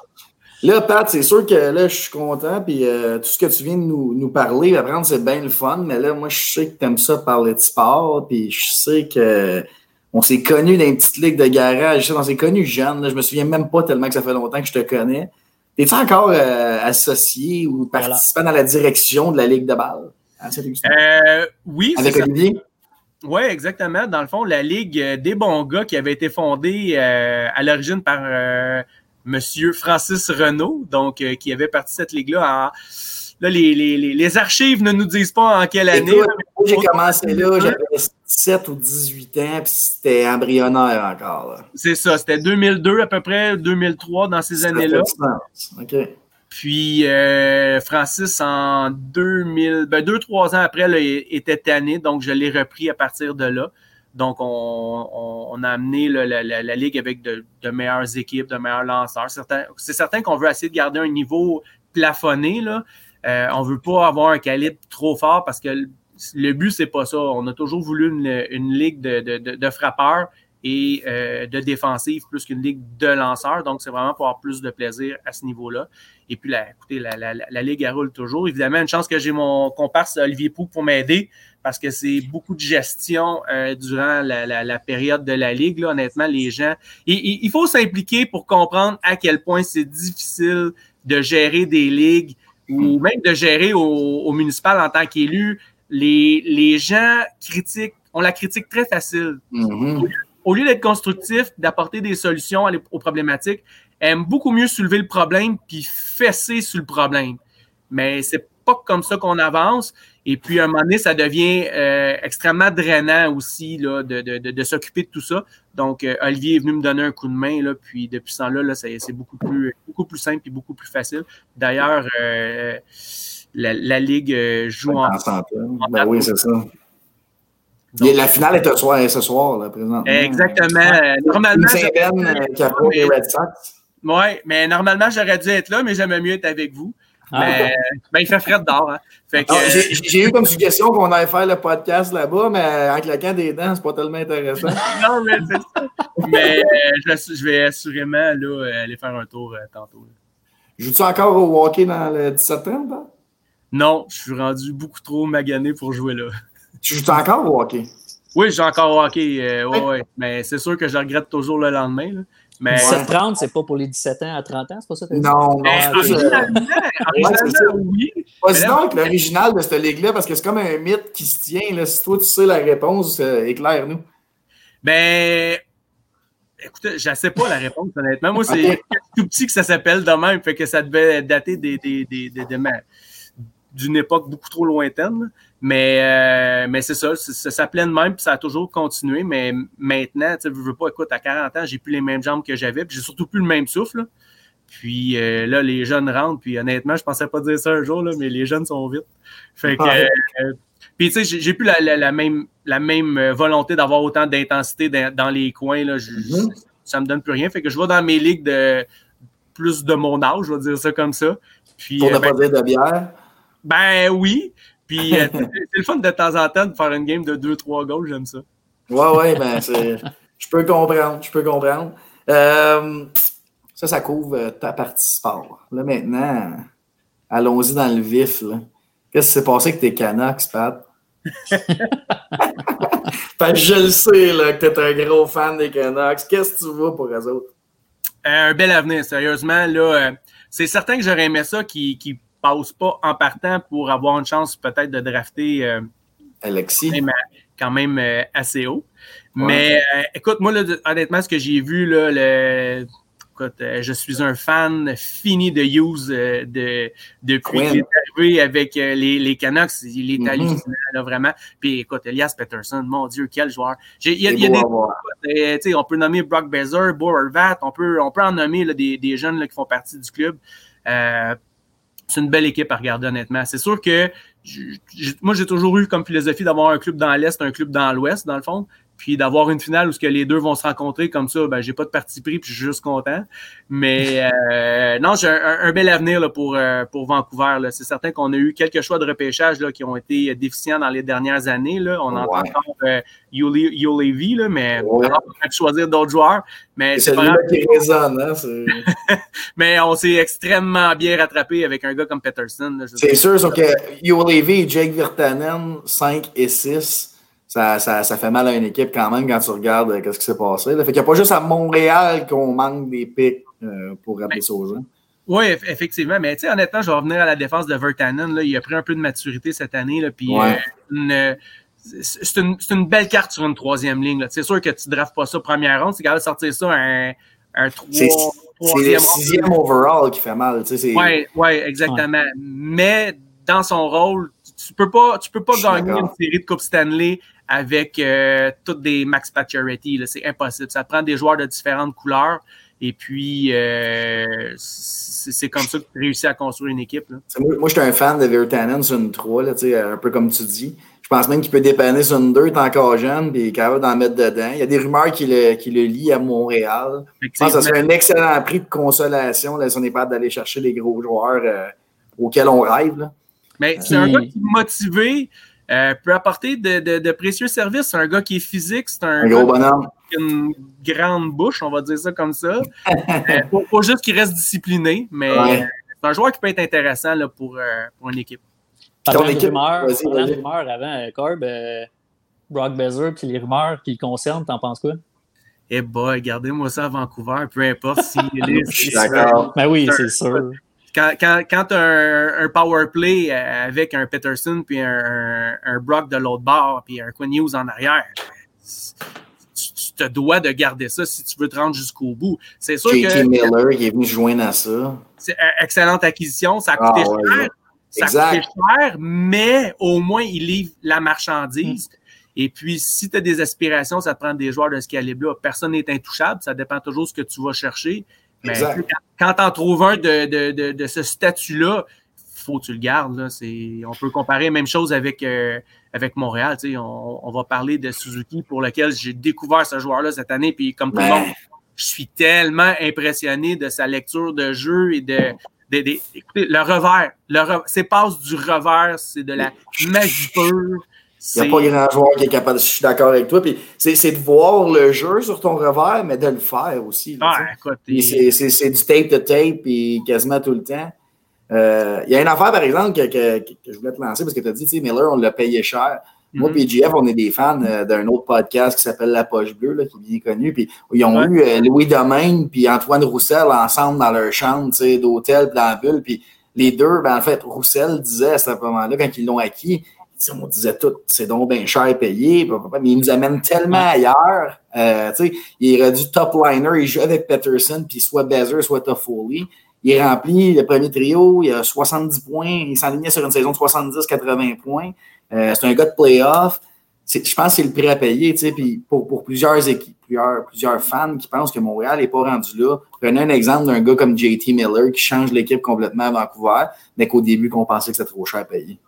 Là, Pat, c'est sûr que là, je suis content, puis euh, tout ce que tu viens de nous, nous parler, apprendre, c'est bien le fun, mais là, moi, je sais que tu aimes ça parler de sport, puis je sais que on s'est connus dans une petite ligue de garage, on s'est connus jeunes, là, je me souviens même pas tellement que ça fait longtemps que je te connais. Es-tu encore euh, associé ou participant dans la direction de la ligue de balle? Euh, oui. Avec Olivier? Oui, exactement. Dans le fond, la Ligue des bons gars qui avait été fondée à l'origine par Monsieur Francis Renault, donc euh, qui avait parti cette ligue-là Là, les, les, les, archives ne nous disent pas en quelle année. J'ai commencé là, j'avais 17 ou 18 ans, puis c'était embryonnaire encore. C'est ça, c'était 2002 à peu près, 2003 dans ces années-là. OK. Puis euh, Francis, en 2000, ben, deux, trois ans après, là, était tanné, donc je l'ai repris à partir de là. Donc, on, a amené la, Ligue avec de, meilleures équipes, de meilleurs lanceurs. C'est certain qu'on veut essayer de garder un niveau plafonné. Là. Euh, on ne veut pas avoir un calibre trop fort parce que le but, c'est pas ça. On a toujours voulu une, ligue de, frappeurs et euh, de défensive plus qu'une ligue de lanceurs. Donc, c'est vraiment pour avoir plus de plaisir à ce niveau-là. Et puis, écoutez, la, ligue, elle roule toujours. Évidemment, une chance que j'ai mon comparse Olivier Pou pour m'aider parce que c'est beaucoup de gestion euh, durant la, période de la Ligue. Là, honnêtement, les gens. il faut s'impliquer pour comprendre à quel point c'est difficile de gérer des ligues ou même de gérer au, municipal en tant qu'élu. Les, les gens critiquent, on la critique très facile. Mm-hmm. Au lieu, d'être constructif, d'apporter des solutions aux problématiques, aiment beaucoup mieux soulever le problème puis fesser sur le problème. Mais c'est pas comme ça qu'on avance. Et puis, à un moment donné, ça devient euh, extrêmement drainant aussi là, de, de, de, s'occuper de tout ça. Donc, euh, Olivier est venu me donner un coup de main, là, puis depuis ce temps-là, là, c'est beaucoup plus, beaucoup plus simple et beaucoup plus facile. D'ailleurs, euh, la, la, Ligue joue en... en ben oui, c'est ça. la finale est ce soir, ce soir là, présentement. Exactement. Normalement, qui Red Sox. Oui, mais normalement, j'aurais dû être là, mais j'aimais mieux être avec vous. Mais ben, il fait frais d'or. Hein. Ah, j'ai eu comme suggestion qu'on aille faire le podcast là-bas, mais en claquant des dents, c'est pas tellement intéressant. [LAUGHS] non, mais c'est ça. Mais euh, je, vais assurément là, aller faire un tour euh, tantôt. Joues-tu encore au hockey dans le 17-30? Non, je suis rendu beaucoup trop magané pour jouer là. Tu joues encore au hockey? Oui, j'ai encore hockey. Euh, ouais, Mais c'est sûr que je regrette toujours le lendemain. Là. Mais... 17-30, c'est pas pour les 17 ans à 30 ans, c'est pas ça? Que non, non. originalement, oui. Pas sinon que l'original de cette ligue-là, parce que c'est comme un mythe qui se tient. Là. Si toi, tu sais la réponse, euh, éclaire-nous. Ben, écoutez, je ne sais pas la réponse, honnêtement. Moi, c'est tout petit que ça s'appelle de même, fait que ça devait dater des, des, des, d'une époque beaucoup trop lointaine. Mais, euh, mais c'est ça, ça s'appelait de même, puis ça a toujours continué. Mais maintenant, tu veux pas, écoute, à 40 ans, j'ai plus les mêmes jambes que j'avais, puis j'ai surtout plus le même souffle. Puis euh, là, les jeunes rentrent, puis honnêtement, je pensais pas dire ça un jour, là, mais les jeunes sont vite. Fait que, euh, puis tu sais, j'ai plus la, même, la même volonté d'avoir autant d'intensité dans, les coins. Là. Mm-hmm. Ça me donne plus rien. Fait que je vais dans mes ligues de plus de mon âge, je vais dire ça comme ça. Puis, Pour ne pas ben, dire de bière? Ben oui. Puis euh, c'est le fun de temps en temps de faire une game de 2-3 goals, j'aime ça. Ouais, ouais, ben c'est. Je peux comprendre, je peux comprendre. Euh, ça, ça couvre euh, ta partie sport. Là, maintenant, allons-y dans le vif. Qu'est-ce qui s'est passé avec tes Canucks, Pat? [LAUGHS] je le sais là, que tu es un gros fan des Canucks. Qu'est-ce que tu vois pour eux autres? un bel avenir, sérieusement. Là, c'est certain que j'aurais aimé ça qui, qui passe pas en partant pour avoir une chance peut-être de drafter euh, Alexis. Quand même, euh, assez haut. Mais euh, écoute, moi, honnêtement, ce que j'ai vu, là, le, écoute, je suis un fan fini de Hughes de, depuis qu'il est arrivé avec les, les Canucks. Il est hallucinant, là, vraiment. Puis écoute, Elias Peterson, mon Dieu, quel joueur. Il y a, y a des. on peut nommer Brock Bezer, Bo on peut, on peut en nommer là, des, des, jeunes là, qui font partie du club. Euh, c'est une belle équipe à regarder, honnêtement. C'est sûr que moi, j'ai toujours eu comme philosophie d'avoir un club dans l'Est, un club dans l'Ouest, dans le fond puis d'avoir une finale où ce que les deux vont se rencontrer comme ça, ben j'ai pas de parti pris puis je suis juste content. Mais [LAUGHS] euh, non, j'ai un, bel avenir là, pour euh, pour Vancouver. C'est certain qu'on a eu quelques choix de repêchage là, qui ont été déficients dans les dernières années. Là. On entend encore euh, là, mais on va choisir d'autres joueurs. Mais c'est pas qui résonne, hein, [LAUGHS] Mais on s'est extrêmement bien rattrapé avec un gars comme Peterson. C'est sûr, sauf que Levy et Jake Virtanen, 5 et 6 ça, ça, ça, fait mal à une équipe quand même quand tu regardes euh, ce qui s'est passé. Là. Fait qu'il n'y a pas juste à Montréal qu'on manque des pics euh, pour rappeler ça aux gens. Oui, effectivement. Mais honnêtement, je vais revenir à la défense de Vertanen. Là. Il a pris un peu de maturité cette année. Là, puis, euh, c'est une, une, belle carte sur une troisième ligne. C'est sûr que tu ne draftes pas ça première ronde. C'est capable de sortir ça un, un 3, C'est le sixième overall qui fait mal. Oui, ouais, exactement. Mais dans son rôle, tu ne peux pas, tu peux pas gagner une série de Coupe Stanley avec euh, toutes des max Pacioretty. C'est impossible. Ça prend des joueurs de différentes couleurs. Et puis, euh, c'est comme ça que tu réussis à construire une équipe. Moi, je suis un fan de Virtanen sur une 3, un peu comme tu dis. Je pense même qu'il peut dépanner sur une 2, est encore jeune, puis il est capable d'en mettre dedans. Il y a des rumeurs qui le, qui le lient à Montréal. Je pense que ça serait un excellent prix de consolation là, si on est pas d'aller chercher les gros joueurs euh, auxquels on rêve. Mais c'est un gars qui est motivé. Euh, peut apporter de, précieux services. C'est un gars qui est physique, c'est un, gros bonhomme. Qui a une grande bouche, on va dire ça comme ça. [LAUGHS] euh, faut, juste qu'il reste discipliné, mais c'est un joueur qui peut être intéressant là, pour, euh, pour une équipe. Ton équipe, rumeurs, rumeurs avant, euh, Corb, Brock Bezer, puis les rumeurs qui le concernent, t'en penses quoi? Eh boy, gardez-moi ça à Vancouver, peu importe si. [LAUGHS] Je suis d'accord. Ben oui, c'est sûr quand, quand, quand tu as un, power play euh, avec un Peterson puis un, un, Brock de l'autre bord puis un Quinn Hughes en arrière, tu, te dois de garder ça si tu veux te rendre jusqu'au bout. C'est sûr JT Miller qui est venu joindre à ça. C'est une excellente acquisition. Ça a coûté ah, cher. Ça a coûté cher, mais au moins il livre la marchandise. Mm. Et puis, si tu as des aspirations, ça te prend des joueurs de ce calibre-là. Personne n'est intouchable. Ça dépend toujours de ce que tu vas chercher. Mais quand, tu en trouves un de, de, de, ce statut-là, faut que tu le gardes. Là. On peut comparer la même chose avec, euh, avec Montréal. On, on, va parler de Suzuki pour lequel j'ai découvert ce joueur-là cette année. Puis comme tout le monde, je suis tellement impressionné de sa lecture de jeu et de. écoutez, le revers, le c'est passe du revers, c'est de la magie pure. Il n'y a pas grand joueur qui est capable. Je suis d'accord avec toi. Puis c'est de voir le jeu sur ton revers, mais de le faire aussi. c'est du tape to tape et quasiment tout le temps. Euh, il y a une affaire, par exemple, que, que, je voulais te lancer parce que tu as dit, Miller, on l'a payé cher. Moi et JF, on est des fans euh, d'un autre podcast qui s'appelle La Poche Bleue, là, qui est bien connu. Puis ils ont eu euh, Louis Domaine puis Antoine Roussel ensemble dans leur chambre d'hôtel dans la bulle. Puis les deux, ben, en fait, Roussel disait à ce moment-là, quand ils l'ont acquis, on disait tout, c'est donc bien cher payé, mais il nous amène tellement ailleurs. Euh, il est du top liner, il joue avec Peterson, puis soit Bezer, soit Toffoli. Il remplit le premier trio, il a 70 points, il s'enlignait sur une saison de 70-80 points. Euh, c'est un gars de playoff. Je pense que c'est le prix à payer, puis pour, pour plusieurs équipes, plusieurs, plusieurs fans qui pensent que Montréal n'est pas rendu là. Prenez un exemple d'un gars comme JT Miller qui change l'équipe complètement à Vancouver, mais qu'au début, qu'on pensait que c'était trop cher à payer.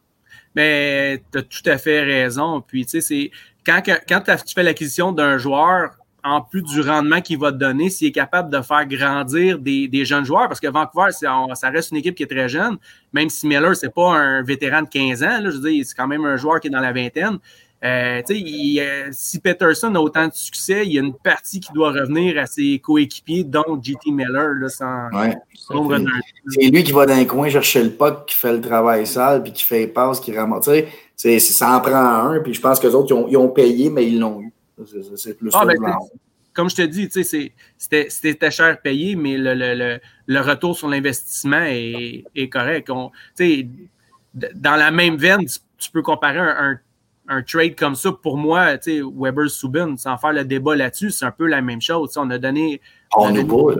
Mais tu as tout à fait raison. Puis, tu sais, c'est quand, quand tu fais l'acquisition d'un joueur, en plus du rendement qu'il va te donner, s'il est capable de faire grandir des, jeunes joueurs, parce que Vancouver, ça reste une équipe qui est très jeune, même si Miller, c'est pas un vétéran de 15 ans, là, je veux dire, c'est quand même un joueur qui est dans la vingtaine. Euh, euh, si Peterson a autant de succès, il y a une partie qui doit revenir à ses coéquipiers, dont JT Miller. Là, sans, c'est lui qui va dans les coin chercher le puck, qui fait le travail sale, puis qui fait les passes, qui ramasse. Ça en prend un, puis je pense que les autres, ils ont, payé, mais ils l'ont eu. C'est plus ah, ben, Comme je te dis, c'était cher payé, mais le, le, retour sur l'investissement est, est, correct. On, dans la même veine, tu, peux comparer un un trade comme ça, pour moi, tu sais, Weber Subin, sans faire le débat là-dessus, c'est un peu la même chose. on a donné. On, est beau,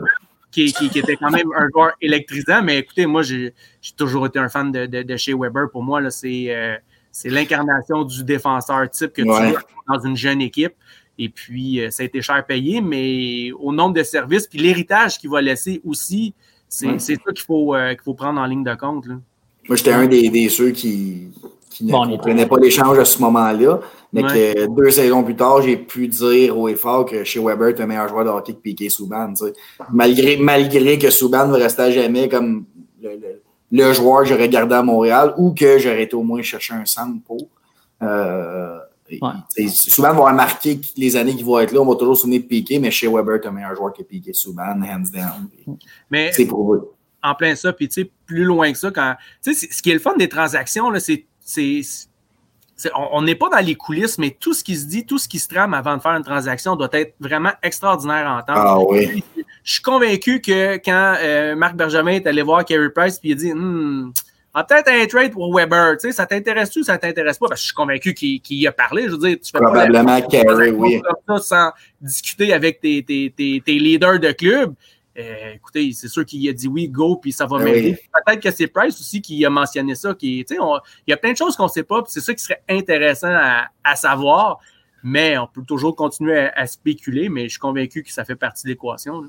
qui, qui, était quand même un joueur électrisant, mais écoutez, moi, j'ai toujours été un fan de, de, chez Weber. Pour moi, c'est euh, c'est l'incarnation du défenseur type que tu as dans une jeune équipe. Et puis, euh, ça a été cher payé, mais au nombre de services, puis l'héritage qu'il va laisser aussi, c'est ça qu'il faut, euh, qu'il faut prendre en ligne de compte. Là. Moi, j'étais un des, des ceux qui, qui ne comprenaient pas l'échange à ce moment-là, mais que deux saisons plus tard, j'ai pu dire au effort que chez Weber, tu es un meilleur joueur de hockey que Piquet Souban. Malgré, malgré que Souban va rester à jamais comme le, joueur que j'aurais gardé à Montréal ou que j'aurais été au moins chercher un centre pour. Euh, Souban va remarquer que les années qu'il va être là, on va toujours se souvenir de Piquet, mais chez Weber, tu es un meilleur joueur que Piquet Souban, hands down. c'est pour eux en plein ça. Puis, tu sais, plus loin que ça, quand. Tu sais, ce qui est le fun des transactions, là, c'est. On n'est pas dans les coulisses, mais tout ce qui se dit, tout ce qui se trame avant de faire une transaction doit être vraiment extraordinaire à entendre. Ah oui. Je suis convaincu que quand euh, Marc Benjamin est allé voir Kerry Price puis il a dit hmm, ah, peut-être un trade pour Weber, tu sais, ça t'intéresse-tu ou ça t'intéresse pas? Parce que je suis convaincu qu'il a parlé. Je veux dire, tu fais Probablement oui. Comme ça, sans discuter avec tes, tes, tes, tes leaders de club. Euh, écoutez, c'est sûr qu'il a dit oui, go, puis ça va ben m'aider. Peut-être que c'est Price aussi qui a mentionné ça. Qui, il y a plein de choses qu'on ne sait pas, puis c'est ça qui serait intéressant à, savoir. Mais on peut toujours continuer à, spéculer, mais je suis convaincu que ça fait partie de l'équation.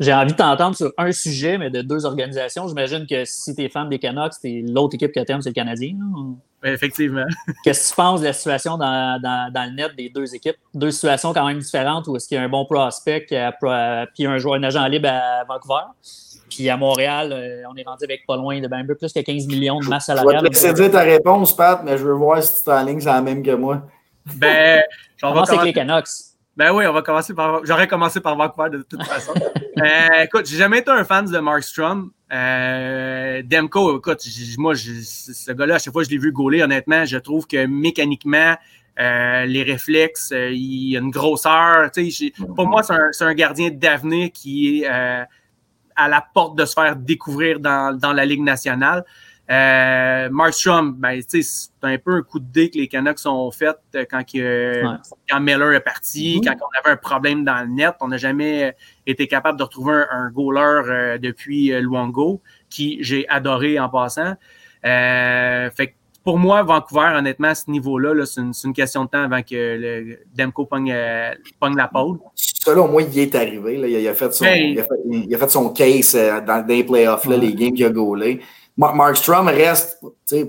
J'ai envie de t'entendre sur un sujet, mais de deux organisations. J'imagine que si tu es fan des Canucks, l'autre équipe que tu aimes, c'est le Canadien. effectivement. [LAUGHS] Qu'est-ce que tu penses de la situation dans, le net des deux équipes? Deux situations quand même différentes où est-ce qu'il y a un bon prospect puis un joueur, un agent libre à Vancouver? Puis à Montréal, euh, on est rendu avec pas loin de ben, un peu plus que 15 millions de masse salariale. Je vais te laisser dire ta réponse, Pat, mais je veux voir si tu es en ligne, c'est la même que moi. Ben, [LAUGHS] on va commencer avec les Canucks. Ben oui, on va commencer par. J'aurais commencé par Vancouver de toute façon. [LAUGHS] euh, écoute, j'ai jamais été un fan de Markstrom. Euh, Demko, écoute, moi, ce gars-là, à chaque fois que je l'ai vu gauler, honnêtement, je trouve que mécaniquement, euh, les réflexes, euh, il a une grosseur. Pour moi, c'est un, gardien d'avenir qui est euh, à la porte de se faire découvrir dans, dans la Ligue nationale. Euh, Markstrom, ben, c'est un peu un coup de dé que les Canucks ont fait euh, quand, quand Miller est parti, mm-hmm. quand on avait un problème dans le net. On n'a jamais été capable de retrouver un, goaler euh, depuis euh, Luongo, qui j'ai adoré en passant. fait pour moi, Vancouver, honnêtement, à ce niveau-là, -là, c'est une, question de temps avant que le Demko pogne, la pole. Selon moi, il est arrivé. Là. Il, a fait son, ben, il, a fait, son case dans, les playoffs, là, les games qu'il a goalé. Mark Strom reste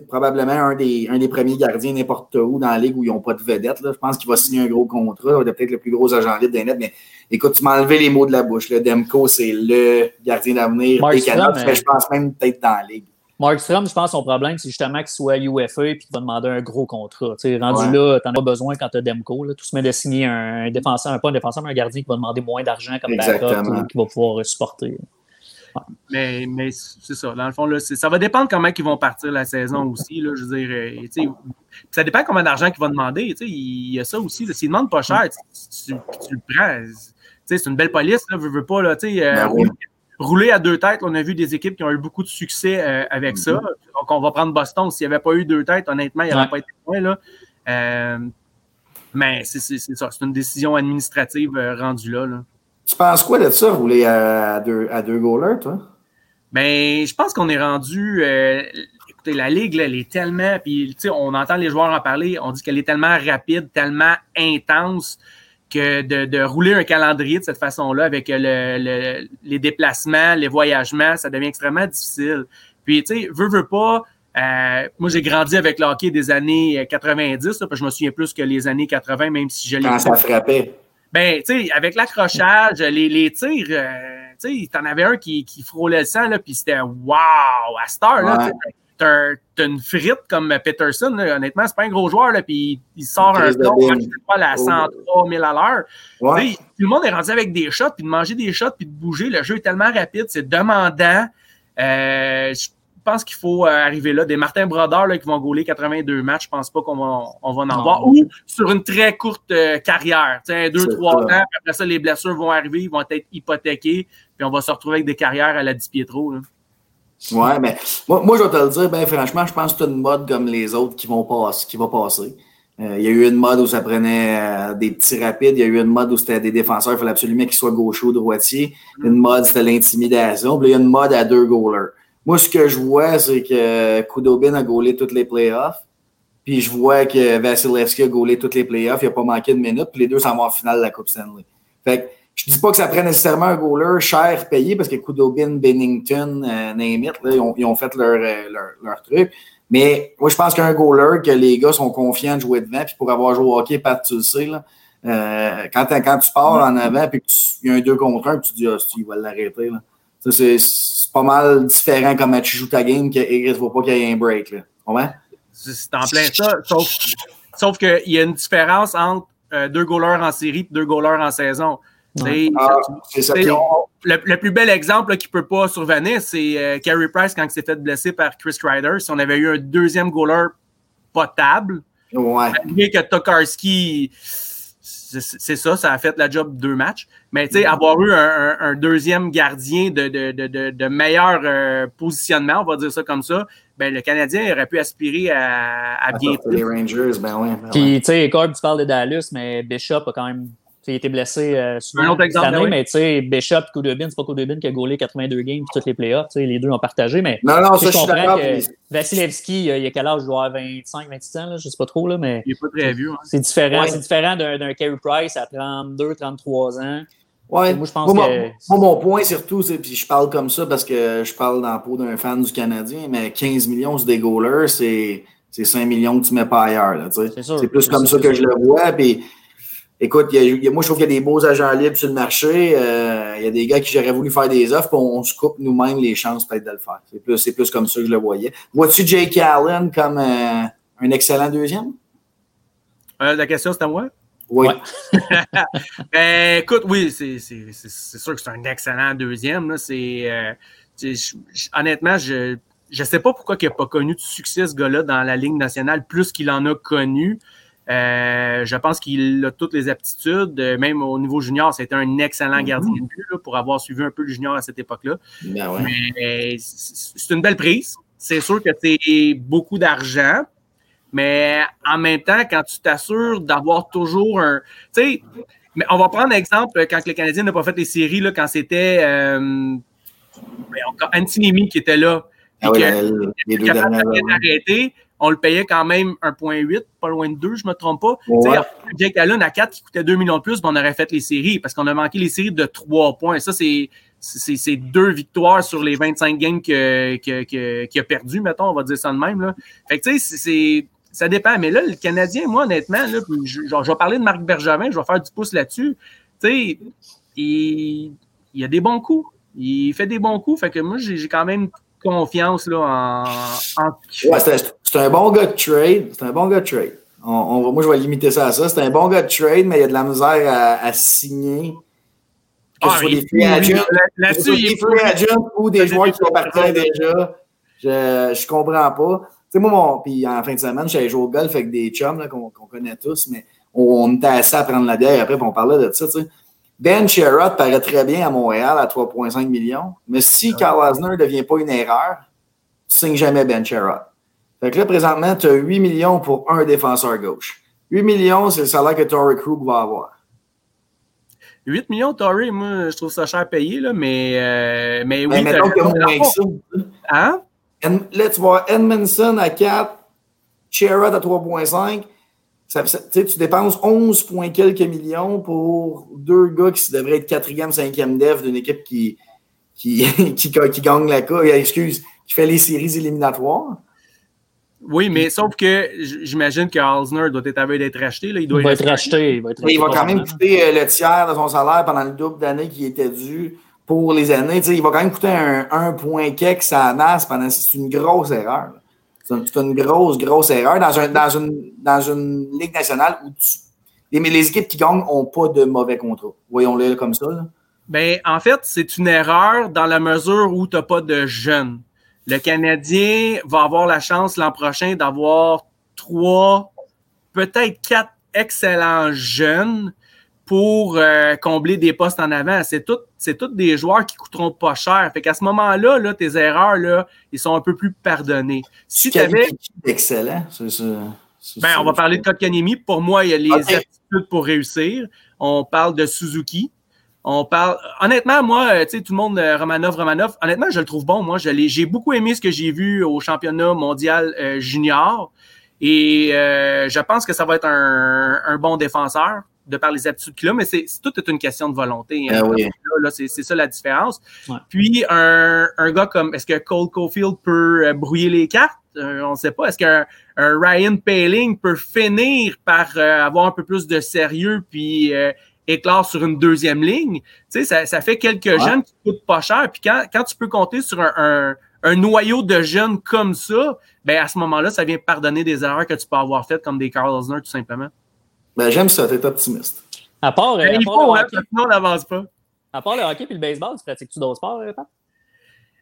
probablement un des, un des premiers gardiens n'importe où dans la ligue où ils n'ont pas de vedette. Là. Je pense qu'il va signer un gros contrat. Il peut-être le plus gros agent libre des nets. Mais écoute, tu m'as enlevé les mots de la bouche. Le Demko, c'est le gardien d'avenir des Canucks. Je pense même peut-être dans la ligue. Mark Strom, je pense son problème, c'est justement qu'il soit UFA et qu'il va demander un gros contrat. T'sais, rendu là, tu n'en as pas besoin quand tu as Demko. Là. Tout se met de signer un défenseur, pas un défenseur, mais un gardien qui va demander moins d'argent comme backup qui va pouvoir supporter. Mais, mais c'est ça. Dans le fond, là, ça va dépendre comment ils vont partir la saison aussi. Là, je veux dire, euh, ça dépend combien d'argent qu'ils vont demander. Il y a ça aussi. S'ils ne demandent pas cher, tu, le prends. C'est une belle police. Là, veux, veux pas, là, ben rouler à deux têtes. On a vu des équipes qui ont eu beaucoup de succès avec ça. Mm-hmm. Donc, on va prendre Boston. S'il n'y avait pas eu deux têtes, honnêtement, il n'y aurait pas été loin. Là. Euh, mais c'est ça, c'est une décision administrative euh, rendue là, Tu penses quoi de ça, rouler à deux, à deux goalers, toi? Ben, je pense qu'on est rendu. Euh, écoutez, la ligue, elle est tellement. Puis, on entend les joueurs en parler. On dit qu'elle est tellement rapide, tellement intense que de, rouler un calendrier de cette façon-là avec les déplacements, les voyagements, ça devient extrêmement difficile. Puis, tu sais, veut, veut pas, euh, moi, j'ai grandi avec le hockey des années 90, parce que je me souviens plus que les années 80, même si je l'ai. Quand ça frappait. Ben, tu sais, avec l'accrochage, les, les, tirs, euh, tu sais, t'en avais un qui, qui frôlait le sang, là, puis c'était wow! À Star, là, t'as une frite comme Peterson, honnêtement, c'est pas un gros joueur, là, puis il sort un ton, pas à 103 000 à l'heure. Ouais. Tout le monde est rendu avec des shots, puis de manger des shots, puis de bouger. Le jeu est tellement rapide, c'est demandant. Euh, je pense qu'il faut euh, arriver là. Des Martin Brodeur là, qui vont gauler 82 matchs, je pense pas qu'on va, on va en voir. Ou sur une très courte euh, carrière, deux, trois ans. Après ça, les blessures vont arriver, ils vont être hypothéqués, puis on va se retrouver avec des carrières à la Di Pietro. Là. Ouais, mais moi, moi, je vais te le dire, ben franchement, je pense que c'est une mode comme les autres qui vont passer, qui va passer. Euh, il y a eu une mode où ça prenait des petits rapides. Il y a eu une mode où c'était des défenseurs, il fallait absolument qu'ils soient gauchers ou droitiers. Mm. Une mode, c'était l'intimidation. Puis il y a une mode à deux goalers. Moi, ce que je vois, c'est que Kudobin a gaulé toutes les playoffs. Puis je vois que Vasilevski a gaulé toutes les playoffs. Il n'a pas manqué de minutes. Puis les deux s'en vont en finale de la Coupe Stanley. Fait que je dis pas que ça prend nécessairement un goaler cher payé parce que Kudobin, Bennington, euh, là, ils, ont, fait leur, euh, leur, leur, truc. Mais moi, je pense qu'un goaler que les gars sont confiants de jouer devant, puis pour avoir joué au hockey, Pat, tu le sais, là, euh, quand, tu pars en avant, puis qu'il y a un 2 contre 1, puis tu dis, ah, il va l'arrêter. C'est pas mal différent comme tu joues ta game que il ne faut pas qu'il y ait un break. Là. C'est en plein ça. Sauf, sauf qu'il y a une différence entre euh, deux goalers en série et deux goalers en saison. Ah, le, plus bel exemple qui ne peut pas survenir, c'est euh, Carey Price quand il s'est fait blesser par Chris Ryder. Si on avait eu un deuxième goaler potable, ouais. que Tokarski c'est ça, ça a fait la job deux matchs. Mais tu sais, avoir eu un, deuxième gardien de, de, meilleur euh, positionnement, on va dire ça comme ça, ben, le Canadien aurait pu aspirer à, à bien. Les Rangers, ben oui. Ben Puis, tu sais, Corb, tu parles de Dallas, mais Bishop a quand même il a été blessé euh, souvent un autre exemple, cette année, mais tu sais, Bishop, Kudobin, c'est pas Kudobin qui a gaulé 82 games puis toutes les playoffs. Les deux ont partagé, mais non, non, ça, je comprends que Vasilevski, il a quel âge? Il doit avoir 25, 26 ans, là, je sais pas trop, là, mais il est pas très vieux. Hein. C'est différent, c'est différent d'un Carey Price à 32, 33 ans. Ouais. Moi, je pense que... moi, mon point surtout, c'est, puis je parle comme ça parce que je parle dans la peau d'un fan du Canadien, mais 15 millions sur des goalers, c'est, 5 millions que tu mets pas ailleurs. C'est plus comme ça que je le vois. Puis Écoute, moi, je trouve qu'il y a des beaux agents libres sur le marché. Euh, il y a des gars qui j'aurais voulu faire des offres, puis on, se coupe nous-mêmes les chances peut-être de le faire. C'est plus, plus comme ça que je le voyais. Vois-tu Jake Allen comme euh, un excellent deuxième? Euh, la question, c'est à moi? Oui. [LAUGHS] ben, écoute, oui, c'est sûr que c'est un excellent deuxième. Là. honnêtement, je ne sais pas pourquoi il n'a pas connu de succès, ce gars-là, dans la Ligue nationale, plus qu'il en a connu. Euh, je pense qu'il a toutes les aptitudes. Euh, même au niveau junior, c'était un excellent mhm. gardien de but pour avoir suivi un peu le junior à cette époque-là. Ben c'est une belle prise. C'est sûr que c'est beaucoup d'argent, mais en même temps, quand tu t'assures d'avoir toujours un. Tu sais, mais on va prendre l'exemple quand le Canadien n'a pas fait les séries, là, quand c'était euh, ben, Antinemi qui était là. Ah oui, les deux dernières on le payait quand même 1,8, pas loin de 2, je ne me trompe pas. Jake Allen à 4 qui coûtait 2 millions de plus, on aurait fait les séries parce qu'on a manqué les séries de 3 points. Ça, c'est c'est deux victoires sur les 25 games qu'il a perdu, mettons, on va dire ça de même. Là. Fait que tu sais, ça dépend. Mais là, le Canadien, moi, honnêtement, là, je, je, vais parler de Marc Bergevin, je vais faire du pouce là-dessus. Tu sais, il, il a des bons coups. Il fait des bons coups. Fait que moi, j'ai quand même confiance là, en. en... Ouais, c'est un bon gars de trade. C'est un bon gars de trade. On, moi, je vais limiter ça à ça. C'est un bon gars de trade, mais il y a de la misère à, signer Que ce ah, soit des free agents, des free agents ou des joueurs qui sont partis déjà. Je, je comprends pas. Tu sais, moi, mon, puis en fin de semaine, j'allais jouer au golf avec des chums qu'on connaît tous, mais on, était assez à prendre la bière après, puis on parlait de ça. Ben Sherrod paraît très bien à Montréal à 3,5 millions, mais si Carl Asner ne devient pas une erreur, tu signes jamais Ben Sherrod. Fait que là, présentement, tu as 8 millions pour un défenseur gauche. 8 millions, c'est le salaire que Torrey Krug va avoir. 8 millions, Torrey, moi, je trouve ça cher payé, là, mais, euh, mais oui. Mais mettons qu'il y a moins que ça. Hein? Là, tu vois Edmondson à 4, Sherrod à 3,5 tu dépenses 11 points quelques millions pour deux gars qui devraient être quatrième, cinquième dev d'une équipe qui, qui, [LAUGHS] qui, qui, gagne la coupe, euh, excuse, qui fait les séries éliminatoires. Oui, mais sauf que j'imagine que Halsner doit être à d'être racheté. Là. Il, doit être racheté. Il va, il va quand même coûter euh, le tiers de son salaire pendant le double d'années qui était dû pour les années. il va quand même coûter un, un point quelque ça masse pendant. C'est une grosse erreur. C'est une grosse, grosse erreur dans, un, dans, une, dans une Ligue nationale où les, les, équipes qui gagnent n'ont pas de mauvais contrats. Voyons-le comme ça. Ben, en fait, c'est une erreur dans la mesure où tu n'as pas de jeunes. Le Canadien va avoir la chance l'an prochain d'avoir trois, peut-être quatre excellents jeunes pour euh, combler des postes en avant. C'est tout, c'est tous des joueurs qui coûteront pas cher. Fait qu'à ce moment-là, là, tes erreurs, là, ils sont un peu plus pardonnés. Si tu avais. Excellent. ben, on va parler de Kotkanemi. Pour moi, il y a les aptitudes pour réussir. On parle de Suzuki. On parle. Honnêtement, moi, euh, tu sais, tout le monde, euh, Romanov, Romanov, honnêtement, je le trouve bon. Moi, j'ai beaucoup aimé ce que j'ai vu au championnat mondial junior. Et je pense que ça va être un, un bon défenseur de par les aptitudes qu'il a, mais c'est tout est une question de volonté. Hein. Ah c'est ça la différence. Puis un, un, gars comme est-ce que Cole Caulfield peut euh, brouiller les cartes? Euh, on ne sait pas. Est-ce qu'un Ryan Paling peut finir par euh, avoir un peu plus de sérieux puis éclore sur une deuxième ligne? Tu sais, ça, fait quelques jeunes qui coûtent pas cher. Puis quand, quand tu peux compter sur un, un, noyau de jeunes comme ça, ben à ce moment-là, ça vient pardonner des erreurs que tu peux avoir faites comme des Carl Osner, tout simplement. Ben, j'aime ça, t'es optimiste. À part, ben, il faut, hein, on n'avance pas. À part le hockey et le baseball, tu pratiques-tu d'autres sports, euh,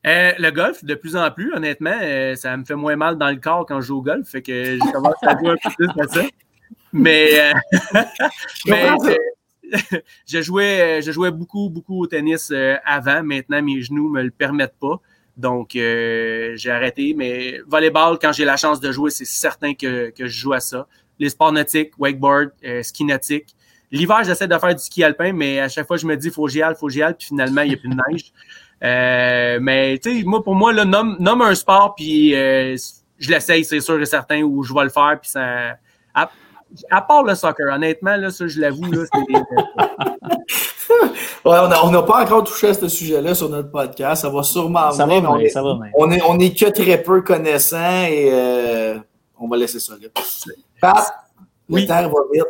euh, le golf, de plus en plus, honnêtement, euh, ça me fait moins mal dans le corps quand je joue au golf, fait que je commence à jouer un peu plus à ça. Mais, [LAUGHS] mais [LAUGHS] je, jouais, je jouais beaucoup, beaucoup au tennis avant. Maintenant, mes genoux ne me le permettent pas. Donc, j'ai arrêté. Mais volleyball, quand j'ai la chance de jouer, c'est certain que, que, je joue à ça les sports nautiques, wakeboard, euh, ski nautique. L'hiver, j'essaie de faire du ski alpin, mais à chaque fois, je me dis, faut j'y aille, faut j'y puis finalement, il n'y a plus de neige. Euh, mais, tu sais, moi, pour moi, là, nomme, un sport, puis euh, je l'essaye, c'est sûr et certain, ou je vais le faire, puis ça... part le soccer, honnêtement, là, ça, je l'avoue, là, c'est [LAUGHS] ouais, on n'a pas encore touché à ce sujet-là sur notre podcast. Ça va sûrement ça va, on, est, ça va on, est, on est que très peu connaissants et on va laisser ça là. Pat, le temps va vite.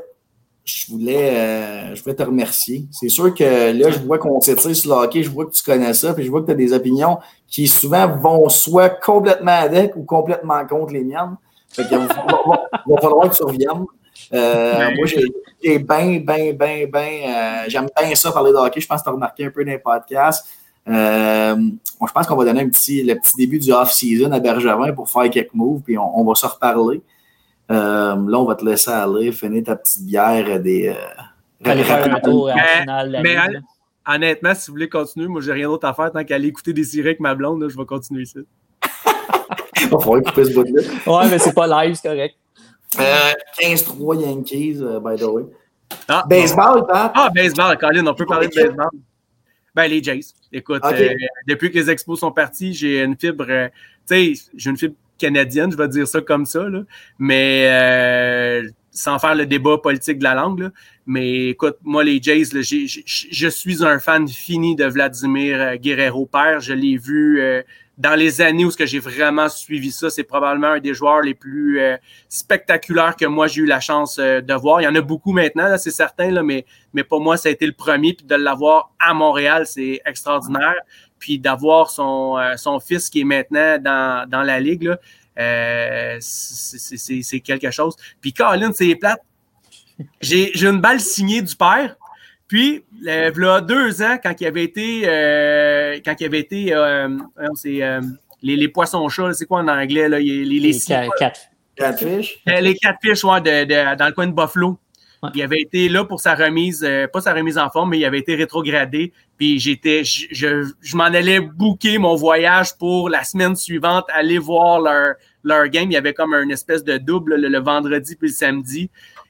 Je voulais, euh, je voulais te remercier. C'est sûr que là, je vois qu'on s'étire sur le hockey, je vois que tu connais ça, puis je vois que tu as des opinions qui souvent vont soit complètement avec ou complètement contre les miennes. Fait qu'il va, va, falloir que tu reviennes. Euh, moi, j'ai bien, bien, bien, bien. J'aime bien ça parler de hockey. Je pense que tu as remarqué un peu dans les podcasts. Euh, je pense qu'on va donner un petit, le petit début du off-season à Bergevin pour faire quelques moves, puis on, on va se reparler. Euh, là, on va te laisser aller, finir ta petite bière des. Euh, aller faire un tour à la finale. Mais, honnêtement, si vous voulez continuer, moi, j'ai rien d'autre à faire tant qu'aller écouter des séries avec ma blonde, là, je vais continuer ça. On va couper ce bout-là. Ouais, mais c'est pas live, c'est correct. Euh, 15-3 Yankees, uh, by the way. Ah, baseball, Pat? Ah, baseball, Colin, on peut parler de baseball. Ben, les Jays. Écoute, euh, depuis que les expos sont partis, j'ai une fibre, euh, tu sais, j'ai une fibre canadienne, je vais dire ça comme ça, là, mais euh, sans faire le débat politique de la langue. Là. Mais écoute, moi, les Jays, là, je suis un fan fini de Vladimir Guerrero père. Je l'ai vu dans les années où ce que j'ai vraiment suivi ça, c'est probablement un des joueurs les plus euh, spectaculaires que moi j'ai eu la chance euh, de voir. Il y en a beaucoup maintenant, c'est certain, là, mais, mais pour moi, ça a été le premier. Puis de l'avoir à Montréal, c'est extraordinaire. Puis d'avoir son, euh, son fils qui est maintenant dans, dans la ligue, c'est quelque chose. Puis Colin, c'est plate. J'ai une balle signée du père. Puis, il y a deux ans, quand il avait été, quand il avait été, c'est les, les, poissons chats, c'est quoi en anglais, là, les, les, les quatre. Catfish? les catfish, ouais, de, dans le coin de Buffalo. Il avait été là pour sa remise, euh, pas sa remise en forme, mais il avait été rétrogradé. Puis j'étais, je, je, m'en allais booker mon voyage pour la semaine suivante, aller voir leur, leur game. Il y avait comme une espèce de double le, vendredi puis le samedi.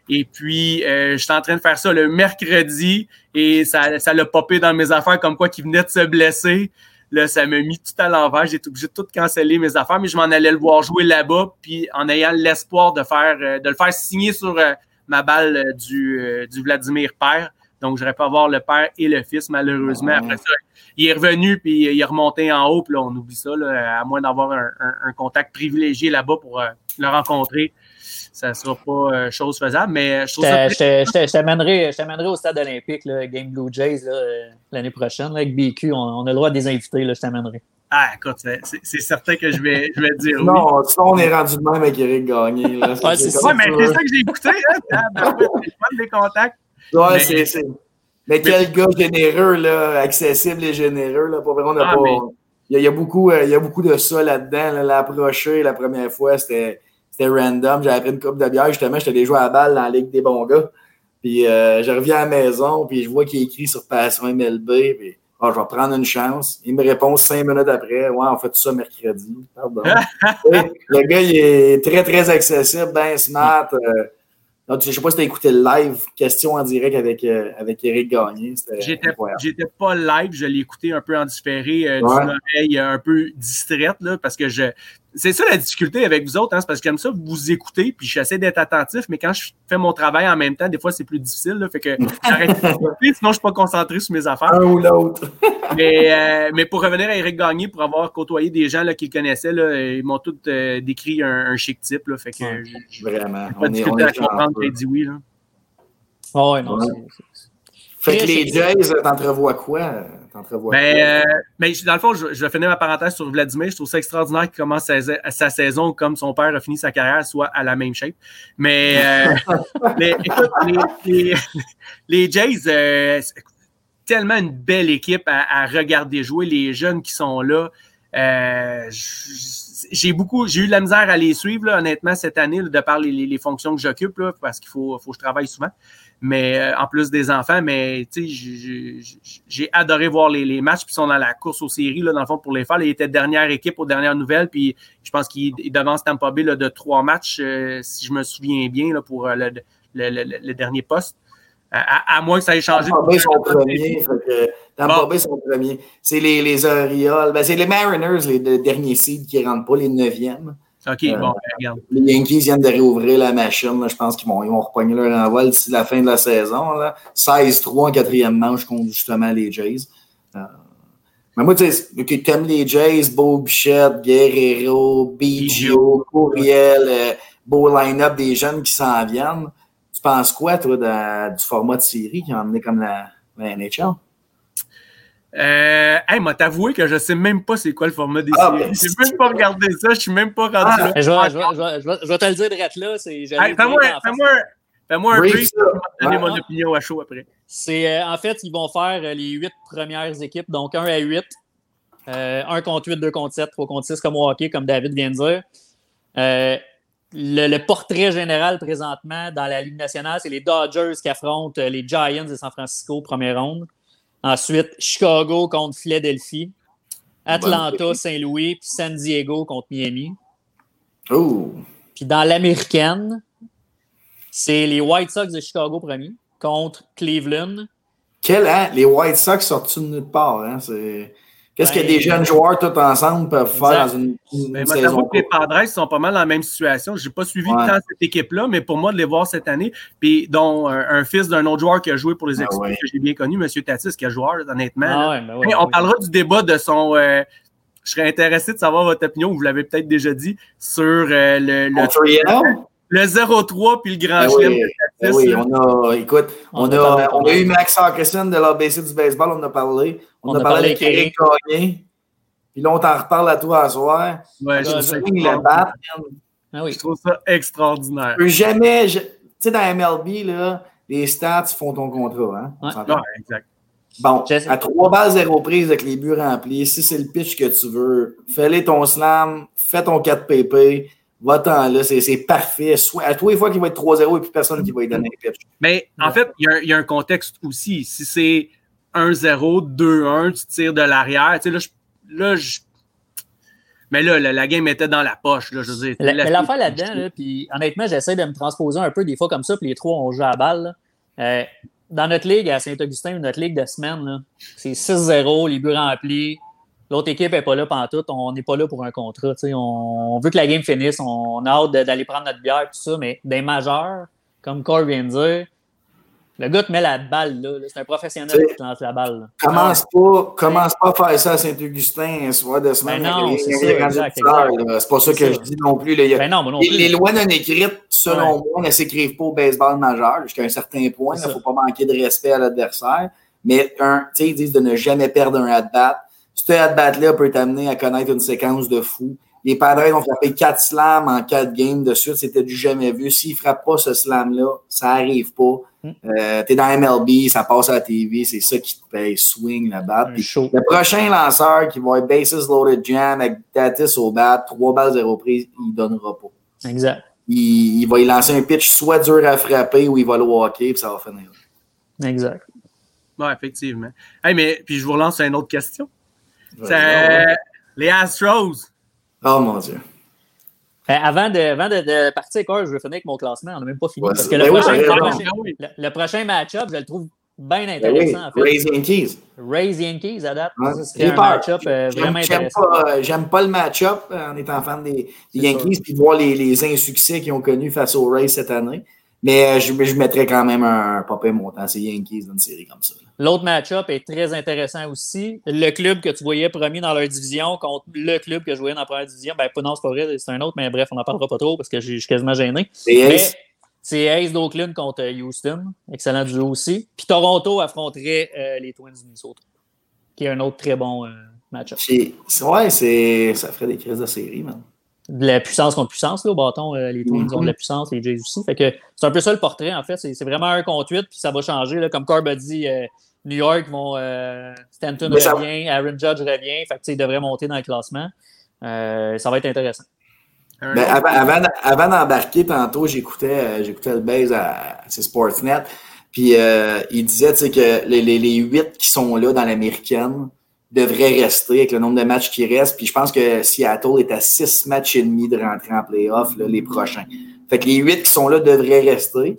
Et puis, euh, j'étais en train de faire ça le mercredi et ça, ça l'a popé dans mes affaires comme quoi qu'il venait de se blesser. Là, ça m'a mis tout à l'envers. J'ai été obligé de tout canceller mes affaires, mais je m'en allais le voir jouer là-bas, puis en ayant l'espoir de faire, euh, de le faire signer sur euh, ma balle euh, du, du Vladimir Père. Donc, j'aurais pas avoir le père et le fils, malheureusement. Après ça, il est revenu, puis il est remonté en haut, puis là, on oublie ça, à moins d'avoir un, contact privilégié là-bas pour le rencontrer ça ne sera pas euh, chose faisable. Mais je trouve ça. Je t'amènerai au stade olympique, là, Game Blue Jays, euh, l'année prochaine, avec BQ. On, a le droit de les inviter, là, je t'amènerai. Ah, écoute, c'est certain que je vais, je vais dire oui. Non, sinon, on est rendu de même avec Eric Gagné. Là. [LAUGHS] ouais, c'est ça. mais c'est ça que j'ai écouté. Hein? Ah, ben, des contacts. Ouais, c'est. Mais, quel gars généreux, là, accessible et généreux. Là, pour on a ah, pas... il, y a, beaucoup, euh, il y a beaucoup de ça là-dedans. L'approcher la première fois, c'était c'était random. J'avais pris une coupe de bière. Justement, j'étais allé jouer à la balle dans la Ligue des bons gars. Puis euh, je reviens à la maison, puis je vois qu'il écrit sur Passion MLB. Puis oh, je vais prendre une chance. Il me répond cinq minutes après. Ouais, on fait tout ça mercredi. Pardon. [LAUGHS] le gars, il est très, très accessible, bien smart. Euh, donc, je ne sais pas si tu as écouté le live, question en direct avec, euh, avec Eric Gagné. J'étais pas live, je l'ai écouté un peu en différé, euh, d'une oreille un peu distraite, là, parce que je. C'est ça la difficulté avec vous autres, hein, c'est parce que comme ça, vous écoutez, puis j'essaie d'être attentif, mais quand je fais mon travail en même temps, des fois, c'est plus difficile. Là, fait que j'arrête d'écouter, [LAUGHS] sinon je ne suis pas concentré sur mes affaires. Un ou l'autre. [LAUGHS] mais, euh, mais pour revenir à Eric Gagné, pour avoir côtoyé des gens là, qu'il connaissait, là, ils m'ont tous décrit un, chic type. Là, fait que, Vraiment. Pas on est, à comprendre qu'il dit oui. Là. Oh, ouais, non, Fait que les Jays, t'entrevois quoi? Ben, euh, ben, dans le fond, je, vais finir ma parenthèse sur Vladimir. Je trouve ça extraordinaire qu'il commence sa, saison comme son père a fini sa carrière, soit à la même shape. Mais euh, [LAUGHS] les, écoute, les, Jays, euh, tellement une belle équipe à, regarder jouer, les jeunes qui sont là. j'ai beaucoup, j'ai eu de la misère à les suivre, honnêtement, cette année, de par les, fonctions que j'occupe, parce qu'il faut, faut que je travaille souvent mais euh, en plus des enfants, mais j'ai adoré voir les, les matchs, puis ils sont dans la course aux séries, là, dans le fond, pour les faire. Ils étaient dernière équipe aux dernières nouvelles, puis je pense qu'ils devancent Tampa Bay là, de trois matchs, euh, si je me souviens bien, là, pour euh, le, le, le, dernier poste. À, moins que ça ait changé. Tampa Bay sont premiers. Tampa Bay sont premiers. C'est les, les Orioles. Ben, c'est les Mariners, les, derniers seeds qui ne rentrent pas, les neuvièmes. OK, bon, ben, regarde. Les Yankees viennent de réouvrir la machine. je pense qu'ils vont, ils vont repogner leur envol d'ici la fin de la saison. 16-3 en quatrième manche contre justement les Jays. Euh, mais moi, tu sais, tu aimes les Jays, Beau Bichette, Guerrero, Biggio, Courriel, euh, beau line-up des jeunes qui s'en viennent. Tu penses quoi, toi, du format de série qui a emmené comme la, la NHL? Euh, hey, m'a t'avoué que je sais même pas c'est quoi le format des ah, séries. Ben, J'ai même pas regardé ça, je suis même pas rendu ah, là. Je vais, je, vais, te le dire direct là. Fais-moi fais un brief, je donner mon opinion à chaud après. C'est, euh, en fait, ils vont faire euh, les huit premières équipes, donc 1 à 8. Euh, 1 contre 8, 2 contre 7, 3 contre 6 comme au hockey, comme David vient de dire. Euh, le, le, portrait général présentement dans la Ligue nationale, c'est les Dodgers qui affrontent les Giants de San Francisco, première ronde. Ensuite, Chicago contre Philadelphie. Atlanta, Saint-Louis, puis San Diego contre Miami. Oh. Puis dans l'américaine, c'est les White Sox de Chicago premier contre Cleveland. Quel, hein? Les White Sox sortent de nulle part, hein? C'est... Qu'est-ce que des jeunes joueurs tous ensemble peuvent faire dans une, une saison? les Padres sont pas mal dans la même situation. Je n'ai pas suivi tant cette équipe-là, mais pour moi, de les voir cette année, puis dont un, fils d'un autre joueur qui a joué pour les ah Expos, que j'ai bien connu, M. Tatis, qui a joué, honnêtement. Ah ben on parlera du débat de son... Euh, je serais intéressé de savoir votre opinion, vous l'avez peut-être déjà dit, sur euh, le, le, le 0-3 puis le grand ben oui, ben oui, on a, écoute, on, a, on a eu Max Harkison de l'ABC du baseball, on a parlé. On, a, parlé avec Eric Gagné. Puis là, on t'en reparle à toi à soir. Ouais, je, le ah oui. je trouve ça extraordinaire. Je peux jamais, tu sais, dans MLB, là, les stats font ton contrat. Hein? Ouais. exact. Bon, à 3 balles, 0 prise avec les buts remplis, si c'est le pitch que tu veux, fais-les ton slam, fais ton 4 PP, va-t'en là, c'est parfait. À tous les fois qu'il va être 3-0 et plus personne qui va lui donner un pitch. Mais en fait, il y, a un contexte aussi. Si c'est 1-0, 2-1, tu tires de l'arrière, tu sais, là, je, là je, mais là, la, game était dans la poche. Là, je veux dire, la, mais l'affaire là-dedans, là, puis honnêtement, j'essaie de me transposer un peu des fois comme ça, puis les trois, on joue à balle. Euh, dans notre ligue à Saint-Augustin, notre ligue de semaine, c'est 6-0, les buts remplis. L'autre équipe n'est pas là tout. On n'est pas là pour un contrat. On, on, veut que la game finisse. On, a hâte d'aller prendre notre bière, tout ça. Mais des majeurs, comme Corey vient de dire, le gars te met la balle là. C'est un professionnel qui te lance la balle. Commence, pas, commence pas à faire ça à Saint-Augustin un soir de semaine. Ben non, c'est pas ça que je dis non plus. Ben non, non plus. Les, lois non écrites, selon moi, ne s'écrivent pas au baseball majeur jusqu'à un certain point. Il ne faut pas manquer de respect à l'adversaire. Mais un, ils disent de ne jamais perdre un at-bat. Ce at-bat-là peut t'amener à connaître une séquence de fou. Les Padres ont frappé quatre slams en quatre games de suite. C'était du jamais vu. S'ils ne frappent pas ce slam-là, ça n'arrive pas. Hmm. Euh, tu es dans MLB, ça passe à la TV, c'est ça qui te paye. Swing la batte. Le prochain lanceur qui va être bases loaded jam avec Tatis au bat, 3 balles 0 prise, il ne donnera pas. Exact. Il, va y lancer un pitch soit dur à frapper ou il va le walker puis ça va finir. Exact. Oui, effectivement. Hey, mais puis je vous relance une autre question. Les Astros, Oh mon Dieu. Ben, avant, de, avant de, partir, je vais finir avec mon classement. On n'a même pas fini. parce que le, prochain, le, prochain, match-up, je le trouve bien ben intéressant. en fait. Raise Yankees. Raise Yankees à date. c'est un match-up euh, vraiment intéressant. J'aime pas, le match-up en étant fan des, Yankees puis de voir les, les insuccès qu'ils ont connus face aux Rays cette année. Mais euh, je, je mettrais quand même un, un montant. C'est Yankees dans une série comme ça. L'autre match-up est très intéressant aussi. Le club que tu voyais premier dans leur division contre le club que je voyais dans la première division. Ben, non, c'est pas vrai, c'est un autre, mais bref, on n'en parlera pas trop parce que je suis quasiment gêné. C'est Ace d'Oakland contre Houston. Excellent duo aussi. Puis Toronto affronterait euh, les Twins du Minnesota, qui est un autre très bon euh, match-up. Ouais, ça ferait des crises de série, man de la puissance contre puissance là, au bâton. Euh, les Twins ont de la puissance, les Jays aussi. Fait que c'est un peu ça le portrait, en fait. C'est vraiment un contre 8, puis ça va changer. Là, comme Corb a dit, euh, New York, vont, euh, Stanton revient, Aaron Judge revient. Fait que, il devrait monter dans le classement. ça va être intéressant. Ben, avant, avant, d'embarquer, tantôt, j'écoutais j'écoutais le base à, Sportsnet. Puis il disait que les, les, les 8 qui sont là dans l'américaine, devrait rester avec le nombre de matchs qui restent. Puis je pense que Seattle est à six matchs et demi de rentrer en playoff les prochains. Fait que les huit qui sont là devraient rester.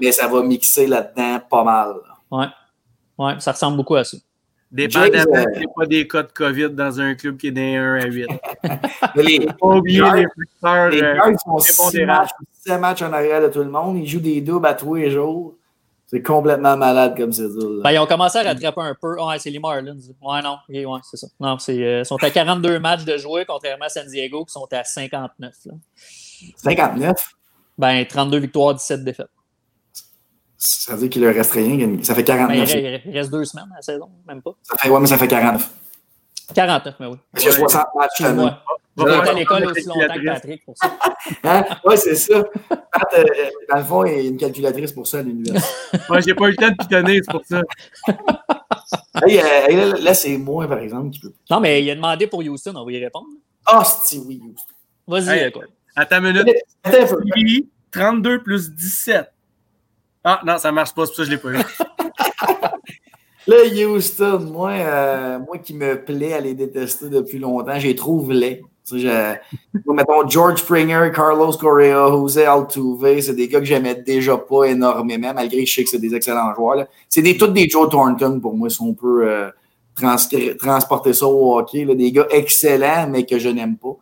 Mais ça va mixer là-dedans pas mal. Ouais. Ouais, ça ressemble beaucoup à ça. Dépendamment qu'il n'y a pas des cas de COVID dans un club qui est d'un 1 à 8. [LAUGHS] les, pas oublier les fructeurs. Les gars, ils font six matchs, six matchs en arrière de tout le monde. Ils jouent des doubles à tous les jours. C'est complètement malade comme c'est Ben, ils ont commencé à rattraper un peu. Ouais, c'est les Marlins. Ouais, non. Ouais, c'est ça. Non, c'est, euh, sont à 42 matchs de jouer, contrairement à San Diego, qui sont à 59. Là. 59? Ben, 32 victoires, 17 défaites. Ça veut dire qu'il leur reste rien. Ça fait 49. Ben, il reste deux semaines à la saison, même pas. Ça fait, ouais, mais ça fait 49. 49, mais oui. Parce a 60 matchs. J'ai été à l'école aussi longtemps que Patrick pour ça. [LAUGHS] Hein? Oui, c'est ça. Euh, dans le fond, il y a une calculatrice pour ça à l'université. [LAUGHS] Moi, j'ai pas eu le temps de pitonner, c'est pour ça. [LAUGHS] Euh, là, c'est moi, par exemple, qui peut. Non, mais il a demandé pour Houston, on va y répondre. Ah, c'est oui, Houston. Vas-y, hey, quoi. À ta minute. 32 plus 17. Ah, non, ça marche pas, c'est pour ça que je l'ai pas eu. Là, Houston, moi, euh, moi qui me plaît à les détester depuis longtemps, j'ai mettons George Springer, Carlos Correa, Jose Altuve, c'est des gars que j'aimais déjà pas énormément, malgré que je sais que c'est des excellents joueurs. C'est des, tous des Joe Thornton pour moi, si on peut euh, transporter ça au hockey. Là, des gars excellents, mais que je n'aime pas.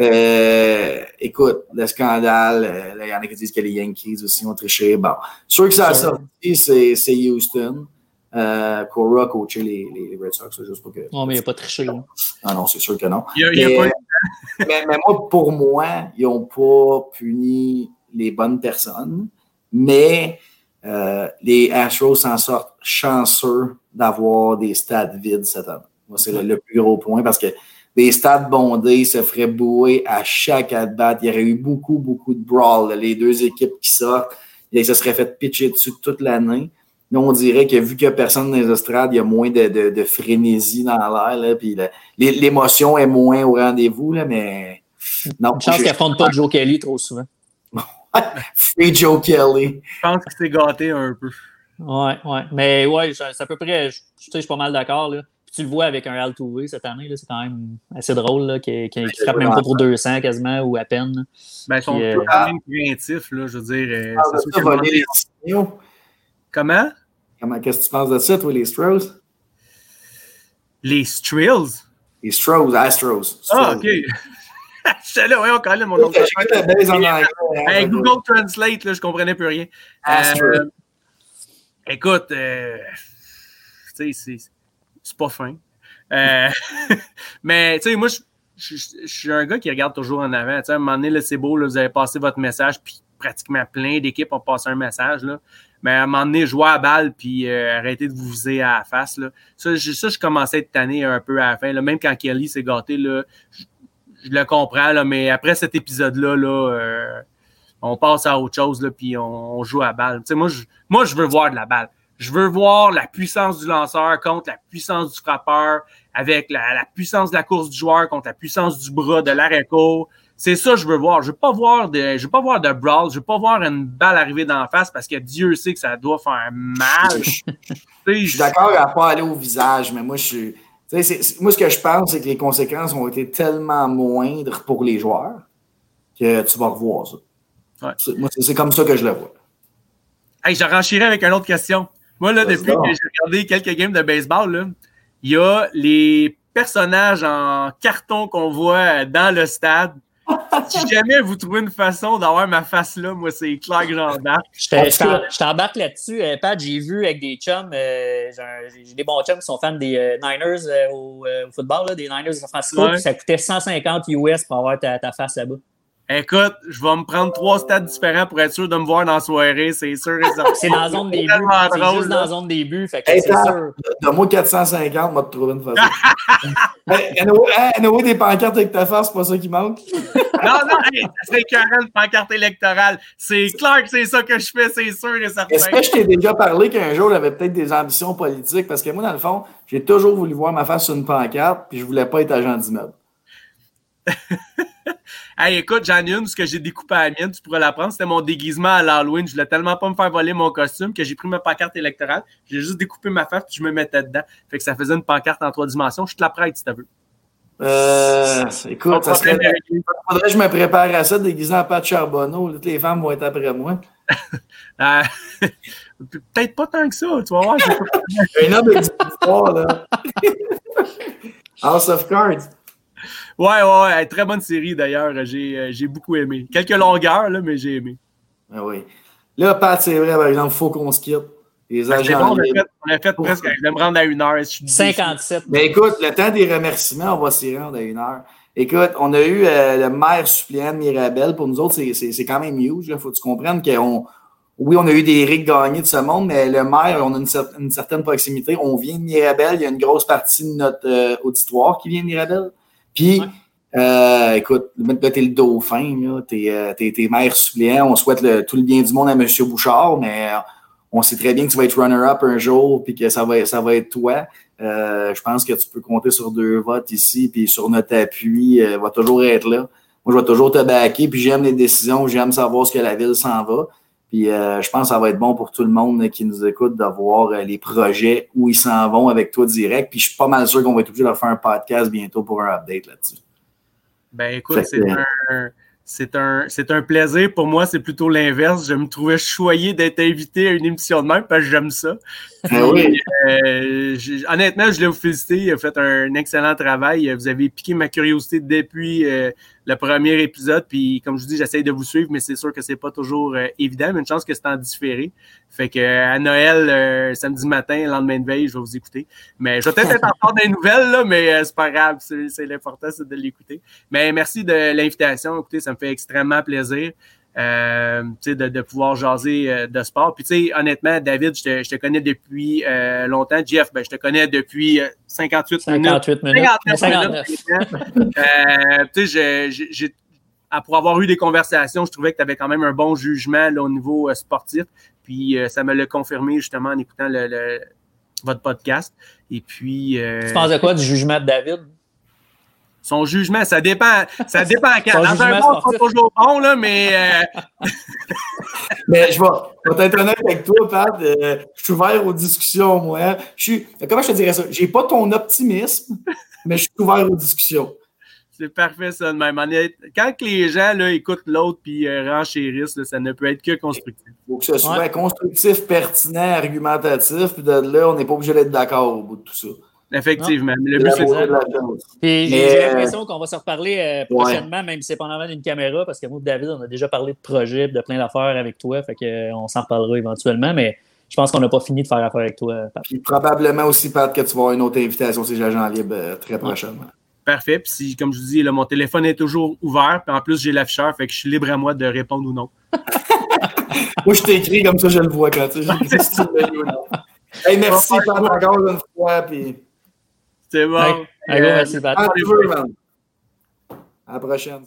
Euh, écoute, le scandale, il y en a qui disent que les Yankees aussi ont triché. Bon, sûr que ça a sorti, c'est Houston. Euh, Cora a coaché les, les, Red Sox, juste pour que. Non, mais il n'a pas triché. Hein. Ah non, c'est sûr que non. mais, mais, moi, pour moi, ils n'ont pas puni les bonnes personnes, mais euh, les Astros s'en sortent chanceux d'avoir des stades vides cette année. Moi, c'est le, plus gros point parce que des stades bondés se feraient bouer à chaque at-bat. Il y aurait eu beaucoup, beaucoup de brawl. Les deux équipes qui sortent il se serait fait pitcher dessus toute l'année. Nous, on dirait que vu qu'il n'y a personne dans les estrades, il y a moins de, de, frénésie dans l'air, puis l'émotion est moins au rendez-vous, là, mais non. Une chance qu'il n'affronte pas Joe Kelly trop souvent. [LAUGHS] Free Joe Kelly. Je pense qu'il s'est gâté un peu. Ouais, ouais. Mais ouais, c'est à peu près, je, je suis pas mal d'accord. Là. tu le vois avec un Al cette année, c'est quand même assez drôle, qui, qui, frappe même pas pour 200 quasiment ou à peine. Ben, ils sont euh, quand même craintifs, là, je veux dire. Euh, ah, ça, les Comment? Comment, qu'est-ce que tu penses de ça, toi, les Stros? Les Strills? Les Stros, Astros. Ah, OK. [LAUGHS] J'étais là, on connaît mon nom. Hey, Google Translate, là, je comprenais plus rien. Euh, écoute, euh, tu sais, c'est pas fin. Euh, [LAUGHS] mais, tu sais, moi, je suis un gars qui regarde toujours en avant. Tu sais, à un moment donné, c'est beau, là, vous avez passé votre message, puis pratiquement plein d'équipes ont passé un message. Là. Mais à un moment jouer à balle puis euh, arrêter de vous viser à la face. Là. Ça, je, ça, je commençais à être un peu à la fin. Là. Même quand Kelly s'est gâté, là, je, le comprends, là, mais après cet épisode-là, là, euh, on passe à autre chose, là, puis on, joue à balle. moi, je, moi, je veux voir de la balle. Je veux voir la puissance du lanceur contre la puissance du frappeur, avec la, la puissance de la course du joueur contre la puissance du bras, de l'arrêt-court. C'est ça que je veux voir. Je veux pas voir de, je veux pas voir de brawl. Je veux pas voir une balle arriver d'en face parce que Dieu sait que ça doit faire mal. je [LAUGHS] suis d'accord à pas aller au visage, mais moi, je suis. Moi, ce que je pense, c'est que les conséquences ont été tellement moindres pour les joueurs que tu vas revoir ça. Moi, c'est comme ça que je le vois. Hey, je renchirai avec une autre question. Moi, là, depuis que j'ai regardé quelques games de baseball, il y a les personnages en carton qu'on voit dans le stade [LAUGHS] si jamais vous trouvez une façon d'avoir ma face là, moi, c'est clair que j'embarque. Je t'embarque là-dessus. Euh, Pat, j'ai vu avec des chums, euh, j'ai des bons chums qui sont fans des euh, Niners au, football, des Niners de San Francisco, ça coûtait 150 US pour avoir ta face là-bas. Écoute, je vais me prendre trois stades différents pour être sûr de me voir dans la soirée, c'est sûr. C'est dans la zone des buts. C'est juste dans la zone des buts, fait que c'est sûr. Donne-moi 450, on va te trouver une façon. [LAUGHS] hey, des pancartes avec ta face, c'est pas ça qui manque. non, non, c'est carrément une pancarte électorale. C'est clair que c'est ça que je fais, c'est sûr et certain. Est-ce que je t'ai déjà parlé qu'un jour, j'avais peut-être des ambitions politiques? Parce que moi, dans le fond, j'ai toujours voulu voir ma face sur une pancarte, puis je voulais pas être agent d'immeuble. [LAUGHS] hey, écoute, j'en ai une, ce que j'ai découpé à la mienne, tu pourrais la prendre. C'était mon déguisement à l'Halloween. Je voulais tellement pas me faire voler mon costume que j'ai pris ma pancarte électorale. J'ai juste découpé ma face puis je me mettais dedans. Fait que ça faisait une pancarte en trois dimensions. Je te la prête si tu veux. Euh, écoute, ça serait. Faudrait que je me prépare à ça, déguisé en Pat Charbonneau. Toutes les femmes vont être après moi. [LAUGHS] Euh, [LAUGHS] peut-être pas tant que ça, tu vas voir. [LAUGHS] Un homme de là. House of Cards. Ouais, ouais, ouais. Très bonne série d'ailleurs. J'ai, euh, j'ai beaucoup aimé. Quelques longueurs, là, mais j'ai aimé. Ah oui. Là, Pat, c'est vrai, par exemple, il faut qu'on se quitte. Les ben, agents. on, a fait, on a fait presque. Je vais me rendre à une heure. 57. Mais écoute, le temps des remerciements, on va s'y rendre à une heure. Écoute, on a eu euh, le maire suppléant de Mirabel. Pour nous autres, c'est, c'est, c'est quand même huge. Il faut que tu comprennes qu'on. Oui, on a eu des Rick gagnés de ce monde, mais le maire, on a une, une, certaine proximité. On vient de Mirabel. Il y a une grosse partie de notre euh, auditoire qui vient de Mirabel. Puis, euh, écoute, là, t'es le dauphin, t'es, euh, t'es, t'es maire suppléant. On souhaite le, tout le bien du monde à M. Bouchard, mais euh, on sait très bien que tu vas être runner-up un jour, puis que ça va, ça va être toi. Euh, je pense que tu peux compter sur deux votes ici, puis sur notre appui, euh, va toujours être là. Moi, je vais toujours te backer, puis j'aime les décisions, j'aime savoir ce que la ville s'en va. Puis euh, je pense que ça va être bon pour tout le monde qui nous écoute de voir les projets où ils s'en vont avec toi direct. Puis je suis pas mal sûr qu'on va être obligé de faire un podcast bientôt pour un update là-dessus. Ben écoute, c'est un, c'est un, un, plaisir. Pour moi, c'est plutôt l'inverse. Je me trouvais choyé d'être invité à une émission de même parce que j'aime ça. Ah oui. Euh, honnêtement, je voulais vous féliciter. Vous fait un excellent travail. Vous avez piqué ma curiosité depuis euh, le premier épisode. Puis, comme je vous dis, j'essaye de vous suivre, mais c'est sûr que c'est pas toujours euh, évident. Mais une chance que c'est en différé. Fait que à Noël, euh, samedi matin, lendemain de veille, je vais vous écouter. Mais je vais peut-être être en des nouvelles, là, mais euh, c'est pas grave. C'est l'important, c'est de l'écouter. Mais merci de l'invitation. Écoutez, ça me fait extrêmement plaisir. Euh, de, de pouvoir jaser de sport. Puis, tu sais, honnêtement, David, je te, je te connais depuis longtemps. Jeff, ben, je te connais depuis 58, 58 minutes. 59 minutes. tu sais, j'ai pour avoir eu des conversations, je trouvais que tu avais quand même un bon jugement au niveau euh, sportif. Puis ça me l'a confirmé justement en écoutant le, votre podcast. Et puis. tu penses à quoi du jugement de David? Son jugement, ça dépend. Ça dépend quand. Dans un bon, c'est pas toujours bon, là, mais. Euh, [LAUGHS] mais je vais, être honnête avec toi, Pat. Euh, je suis ouvert aux discussions, moi. Je suis, comment je te dirais ça? J'ai pas ton optimisme, mais je suis ouvert aux discussions. C'est parfait, ça, de même. Quand les gens là, écoutent l'autre puis euh, renchérissent, ça ne peut être que constructif. Il faut que ce soit constructif, pertinent, argumentatif, puis de là, on n'est pas obligé d'être d'accord au bout de tout ça. Effectivement. Le but, c'est ça. J'ai l'impression qu'on va se reparler euh, prochainement, même si c'est pas en d'une caméra, parce que moi David, on a déjà parlé de projets, de plein d'affaires avec toi, fait qu'on s'en reparlera éventuellement, mais je pense qu'on n'a pas fini de faire affaire avec toi. Puis probablement aussi, Pat, que tu vas avoir une autre invitation si agents libres euh, très prochainement. Parfait. Puis comme je vous dis, mon téléphone est toujours ouvert. Puis en plus, j'ai l'afficheur, fait que je suis libre à moi de répondre ou non. [LAUGHS] moi, je t'écris comme ça, je le vois quand tu [LAUGHS] hey, merci, Pat, encore une fois. Puis... C'est bon. Hey, merci, Pat. À la prochaine.